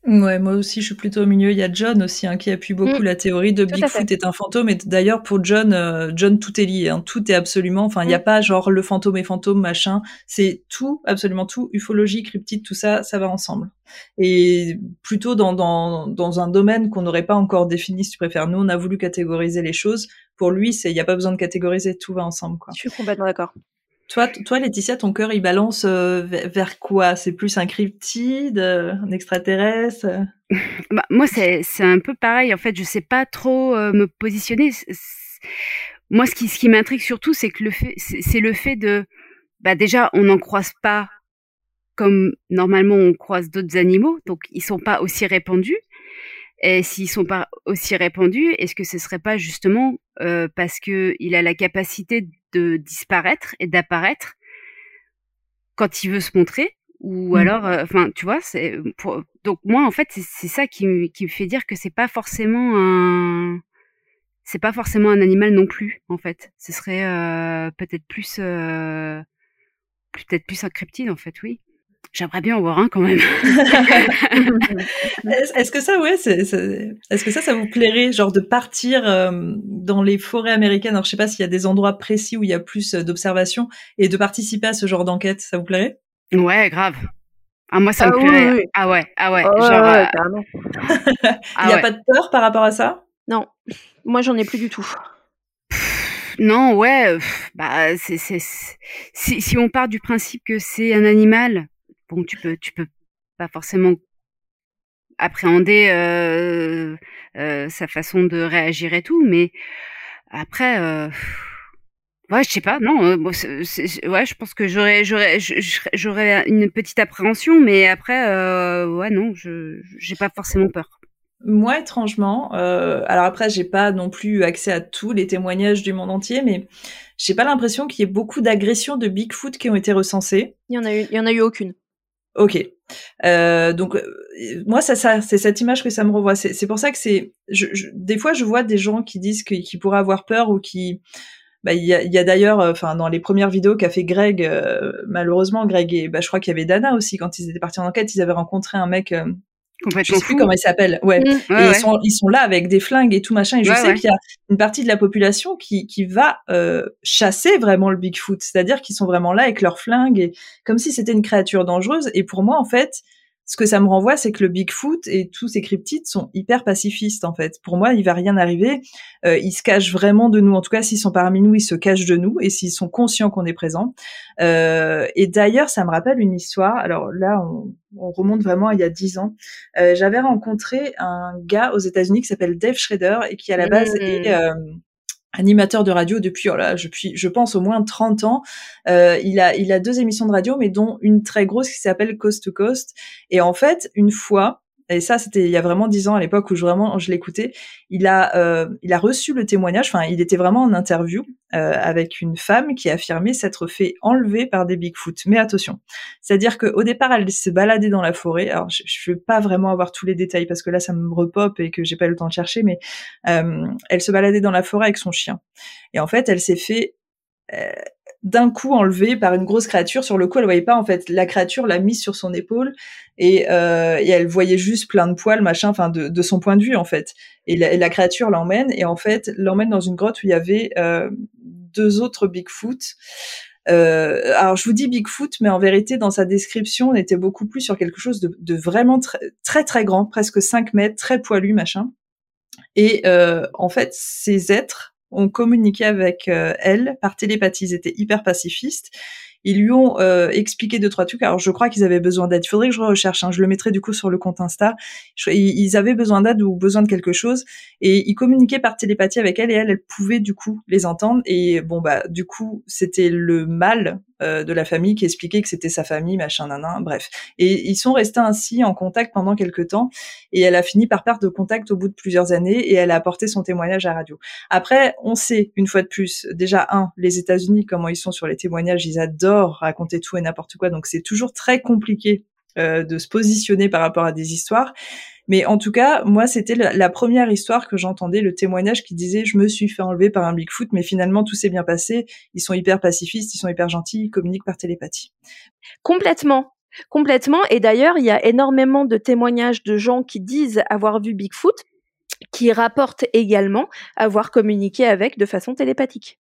Ouais, moi aussi, je suis plutôt au milieu. Il y a John aussi hein, qui appuie beaucoup mm. la théorie de Bigfoot est un fantôme. Et d'ailleurs, pour John, euh, John, tout est lié. Hein. Tout est absolument. Enfin, il n'y a mm. pas genre le fantôme et fantôme machin. C'est tout, absolument tout. Ufologie, cryptide, tout ça, ça va ensemble. Et plutôt dans dans dans un domaine qu'on n'aurait pas encore défini, si tu préfères. Nous, on a voulu catégoriser les choses. Pour lui, c'est il n'y a pas besoin de catégoriser. Tout va ensemble. Quoi. Je suis complètement d'accord. Toi, toi, Laetitia, ton cœur, il balance euh, vers quoi? C'est plus un cryptide, euh, un extraterrestre? *laughs* Bah, Moi, c'est un peu pareil. En fait, je sais pas trop euh, me positionner. Moi, ce qui, ce qui m'intrigue surtout, c'est que le fait, c'est le fait de, bah déjà, on n'en croise pas comme normalement on croise d'autres animaux, donc ils sont pas aussi répandus. Et s'ils sont pas aussi répandus, est-ce que ce serait pas justement parce que il a la capacité de disparaître et d'apparaître quand il veut se montrer ou mmh. alors euh, enfin tu vois c'est donc moi en fait c'est ça qui, qui me fait dire que c'est pas forcément un c'est pas forcément un animal non plus en fait ce serait euh, peut-être plus euh, peut-être plus un cryptide en fait oui J'aimerais bien en voir un quand même. *laughs* est-ce que ça, ouais, est-ce que ça, ça vous plairait, genre de partir euh, dans les forêts américaines? Alors, je sais pas s'il y a des endroits précis où il y a plus euh, d'observations et de participer à ce genre d'enquête, ça vous plairait? Ouais, grave. Ah, moi, ça me ah plairait. Ah ouais, ah ouais. Oh, genre, euh, *laughs* il n'y a pas de peur par rapport à ça? Non, moi, j'en ai plus du tout. Non, ouais, bah, c'est, si, si on part du principe que c'est un animal bon, tu peux, tu peux pas forcément appréhender euh, euh, sa façon de réagir et tout, mais après, euh, ouais, je sais pas, non, euh, ouais, je pense que j'aurais, j'aurais, j'aurais une petite appréhension, mais après, euh, ouais, non, je, j'ai pas forcément peur. Moi, étrangement, alors après, j'ai pas non plus accès à tous les témoignages du monde entier, mais j'ai pas l'impression qu'il y ait beaucoup d'agressions de Bigfoot qui ont été recensées. Il y en a eu, il y en a eu aucune. Ok. Euh, donc euh, moi, ça, c'est cette image que ça me revoit. C'est pour ça que c'est. Des fois, je vois des gens qui disent qu'ils pourraient avoir peur ou qui. Bah, il y a, d'ailleurs, euh, enfin, dans les premières vidéos qu'a fait Greg, malheureusement, Greg et bah, je crois qu'il y avait Dana aussi quand ils étaient partis en enquête, ils avaient rencontré un mec je sais plus comment il s'appelle. Ouais. Mmh. et Ils, sont, ils sont là avec des flingues et tout machin. Et je sais qu'il y a une partie de la population qui, qui va euh, chasser vraiment le Bigfoot. C'est-à-dire qu'ils sont vraiment là avec leurs flingues et comme si c'était une créature dangereuse. Et pour moi, en fait, ce que ça me renvoie, c'est que le Bigfoot et tous ces cryptides sont hyper pacifistes en fait. Pour moi, il va rien arriver. Euh, ils se cachent vraiment de nous. En tout cas, s'ils sont parmi nous, ils se cachent de nous et s'ils sont conscients qu'on est présent. Euh, et d'ailleurs, ça me rappelle une histoire. Alors là, on, on remonte vraiment à il y a dix ans. Euh, J'avais rencontré un gars aux États-Unis qui s'appelle Dave Schrader et qui à la base mmh. est euh, animateur de radio depuis, oh là, je, pense au moins 30 ans. Euh, il a, il a deux émissions de radio, mais dont une très grosse qui s'appelle Coast to Coast. Et en fait, une fois, et ça c'était il y a vraiment dix ans à l'époque où je vraiment je l'écoutais. Il a euh, il a reçu le témoignage. Enfin, il était vraiment en interview euh, avec une femme qui affirmait s'être fait enlever par des Bigfoot. Mais attention, c'est-à-dire qu'au départ elle se baladait dans la forêt. Alors je, je vais pas vraiment avoir tous les détails parce que là ça me repop et que j'ai pas eu le temps de chercher. Mais euh, elle se baladait dans la forêt avec son chien. Et en fait elle s'est fait euh, d'un coup enlevée par une grosse créature. Sur le coup, elle voyait pas en fait. La créature l'a mise sur son épaule et, euh, et, elle voyait juste plein de poils, machin, enfin de, de, son point de vue en fait. Et la, la créature l'emmène et en fait l'emmène dans une grotte où il y avait euh, deux autres Bigfoot. Euh, alors je vous dis Bigfoot, mais en vérité dans sa description, on était beaucoup plus sur quelque chose de, de vraiment très, très très grand, presque 5 mètres, très poilu, machin. Et euh, en fait, ces êtres ont communiqué avec euh, elle par télépathie. Ils étaient hyper pacifistes. Ils lui ont euh, expliqué deux trois trucs. Alors je crois qu'ils avaient besoin d'aide. Il faudrait que je recherche. Hein. Je le mettrai du coup sur le compte Insta. ils avaient besoin d'aide ou besoin de quelque chose et ils communiquaient par télépathie avec elle et elle, elle pouvait du coup les entendre. Et bon bah du coup c'était le mal euh, de la famille qui expliquait que c'était sa famille, machin, nanan, bref. Et ils sont restés ainsi en contact pendant quelques temps, et elle a fini par perdre de contact au bout de plusieurs années, et elle a apporté son témoignage à radio. Après, on sait, une fois de plus, déjà, un, les États-Unis, comment ils sont sur les témoignages, ils adorent raconter tout et n'importe quoi, donc c'est toujours très compliqué euh, de se positionner par rapport à des histoires. Mais en tout cas, moi, c'était la, première histoire que j'entendais, le témoignage qui disait je me suis fait enlever par un Bigfoot, mais finalement tout s'est bien passé. Ils sont hyper pacifistes, ils sont hyper gentils, ils communiquent par télépathie. Complètement. Complètement. Et d'ailleurs, il y a énormément de témoignages de gens qui disent avoir vu Bigfoot, qui rapportent également avoir communiqué avec de façon télépathique.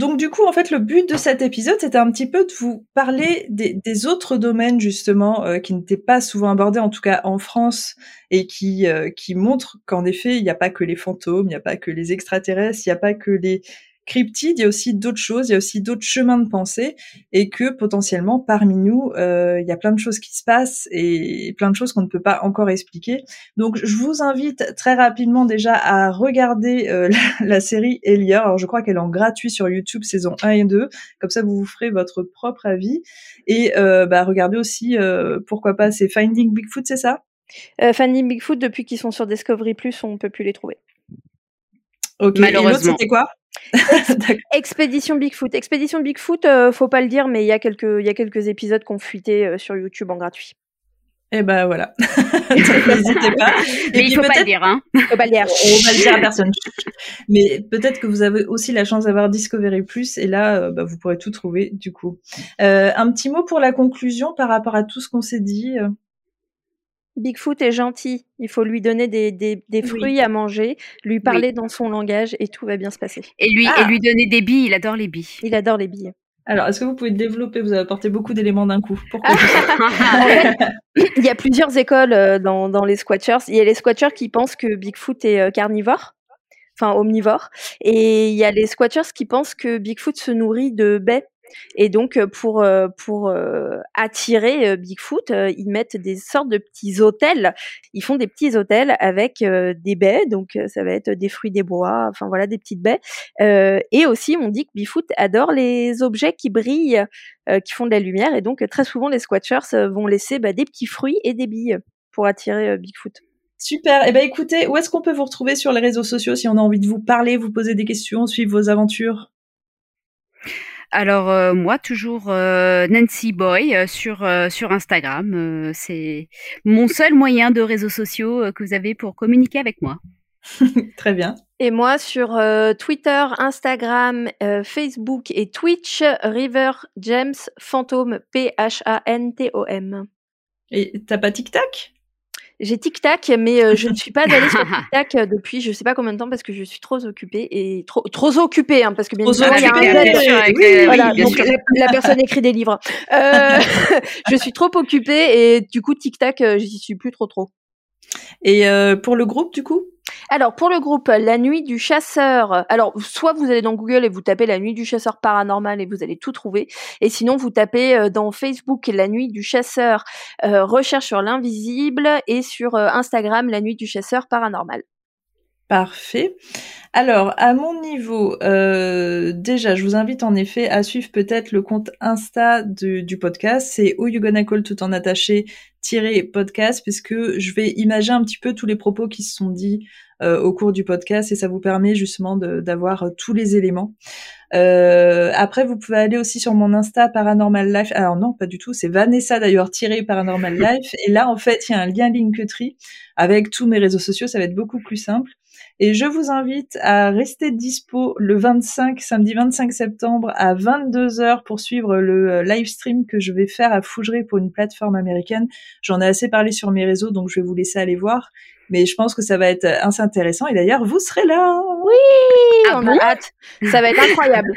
Donc du coup, en fait, le but de cet épisode, c'était un petit peu de vous parler des, autres domaines justement euh, qui n'étaient pas souvent abordés, en tout cas en France, et qui euh, qui montrent qu'en effet, il n'y a pas que les fantômes, il n'y a pas que les extraterrestres, il n'y a pas que les cryptide, il y a aussi d'autres choses, il y a aussi d'autres chemins de pensée, et que potentiellement parmi nous, euh, il y a plein de choses qui se passent et plein de choses qu'on ne peut pas encore expliquer. Donc je vous invite très rapidement déjà à regarder euh, *laughs* la, série Elia. Alors je crois qu'elle est en gratuit sur YouTube saison 1 et 2, comme ça vous vous ferez votre propre avis. Et euh, bah, regardez aussi, pourquoi pas, c'est Finding Bigfoot, c'est ça? Finding Bigfoot, depuis qu'ils sont sur Discovery Plus, on peut plus les trouver. Malheureusement. c'était quoi *laughs* Expédition Bigfoot. Expédition Bigfoot, euh, faut pas le dire, mais il y a quelques, il y a quelques épisodes qu'on fuité euh, sur YouTube en gratuit. Et eh ben voilà. *laughs* *laughs* N'hésitez pas. Mais il faut pas le dire, hein. Faut pas le dire. On va le dire à personne. Mais peut-être que vous avez aussi la chance d'avoir Discovery Plus et là, euh, bah, vous pourrez tout trouver du coup. un petit mot pour la conclusion par rapport à tout ce qu'on s'est dit. Bigfoot est gentil. Il faut lui donner des, des, fruits à manger, lui parler dans son langage et tout va bien se passer. Et lui, et ah! lui donner des billes. Il adore les billes. Il adore les billes. Alors, est-ce que vous pouvez développer Vous avez apporté beaucoup d'éléments d'un coup. Pourquoi *laughs* Il y a plusieurs écoles euh, dans, dans, les squatchers. Il y a les squatchers qui pensent que Bigfoot est euh, carnivore, enfin omnivore. Et il y a les squatchers qui pensent que Bigfoot se nourrit de baies et donc euh, pour euh, euh, attirer Bigfoot, ils mettent des sortes de petits hôtels. Ils font des petits hôtels avec des baies, donc ça va être des fruits des bois, enfin voilà des petites baies. et aussi, on dit que Bigfoot adore les objets qui brillent, qui font de la lumière, et donc très souvent les squatchers vont laisser bah, des petits fruits et des billes pour attirer Bigfoot. Super. Eh ben écoutez, où est-ce qu'on peut vous retrouver sur les réseaux sociaux si on a envie de vous parler, vous poser des questions, suivre vos aventures? Alors moi toujours Nancy Boy sur sur Instagram. c'est mon seul moyen de réseaux sociaux que vous avez pour communiquer avec moi. *laughs* Très bien. Et moi sur Twitter, Instagram, Facebook et Twitch, River James Phantom P H A N T O M. Et t'as pas TikTok? J'ai TikTok, mais euh, je ne suis pas allée sur *laughs* TikTok euh, depuis je sais pas combien de temps parce que je suis trop occupée et trop trop occupée hein, parce que bien sûr il y a un voilà, donc la, personne écrit des livres. Euh, *laughs* je suis trop occupée et du coup TikTok euh, j'y suis plus trop trop. Et pour le groupe du coup? Alors pour le groupe La Nuit du Chasseur, alors soit vous allez dans Google et vous tapez La Nuit du Chasseur paranormal et vous allez tout trouver, et sinon vous tapez euh, dans Facebook La Nuit du Chasseur euh, recherche sur l'invisible et sur euh, Instagram La Nuit du Chasseur paranormal. Parfait. Alors, à mon niveau, déjà, je vous invite en effet à suivre peut-être le compte Insta du podcast. C'est Où You Gonna Call tout en attaché podcast, puisque je vais imaginer un petit peu tous les propos qui se sont dits euh, au cours du podcast et ça vous permet justement d'avoir euh, tous les éléments. Euh, après, vous pouvez aller aussi sur mon Insta Paranormal Life. Alors non, pas du tout. C'est Vanessa d'ailleurs tiré Paranormal *laughs* Life. Et là, en fait, il y a un lien Linktree avec tous mes réseaux sociaux. Ça va être beaucoup plus simple. Et je vous invite à rester dispo le 25, samedi 25 septembre à 22h pour suivre le live stream que je vais faire à Fougeray pour une plateforme américaine. J'en ai assez parlé sur mes réseaux, donc je vais vous laisser aller voir mais je pense que ça va être assez intéressant. Et d'ailleurs, vous serez là. Oui, ah on a hâte. Ça va être incroyable.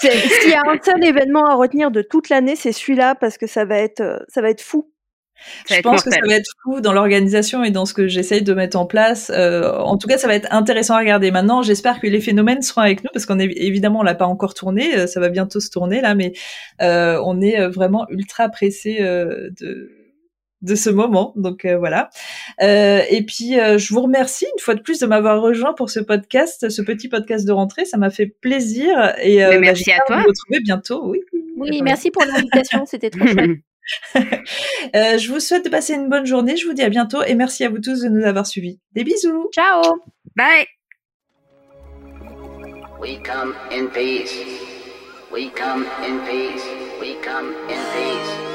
S'il y a un seul événement à retenir de toute l'année, c'est celui-là parce que ça va être, euh, ça va être fou. Je pense que ça va être fou dans l'organisation et dans ce que j'essaye de mettre en place. Euh, en tout cas, ça va être intéressant à regarder. Maintenant, j'espère que les phénomènes seront avec nous parce qu'on est évidemment on l'a pas encore tourné. Euh, ça va bientôt se tourner là, mais euh, on est vraiment ultra pressé de de ce moment. Donc euh, voilà. Euh, et puis euh, je vous remercie une fois de plus de m'avoir rejoint pour ce podcast, ce petit podcast de rentrée. Ça m'a fait plaisir et bah, merci à toi. Vous retrouver bientôt. Oui. Oui, merci pour l'invitation. C'était trop chouette. *laughs* *laughs* je vous souhaite de passer une bonne journée. Je vous dis à bientôt et merci à vous tous de nous avoir suivis. Des bisous. Ciao. Bye. We come in peace. We come in peace. We come in peace.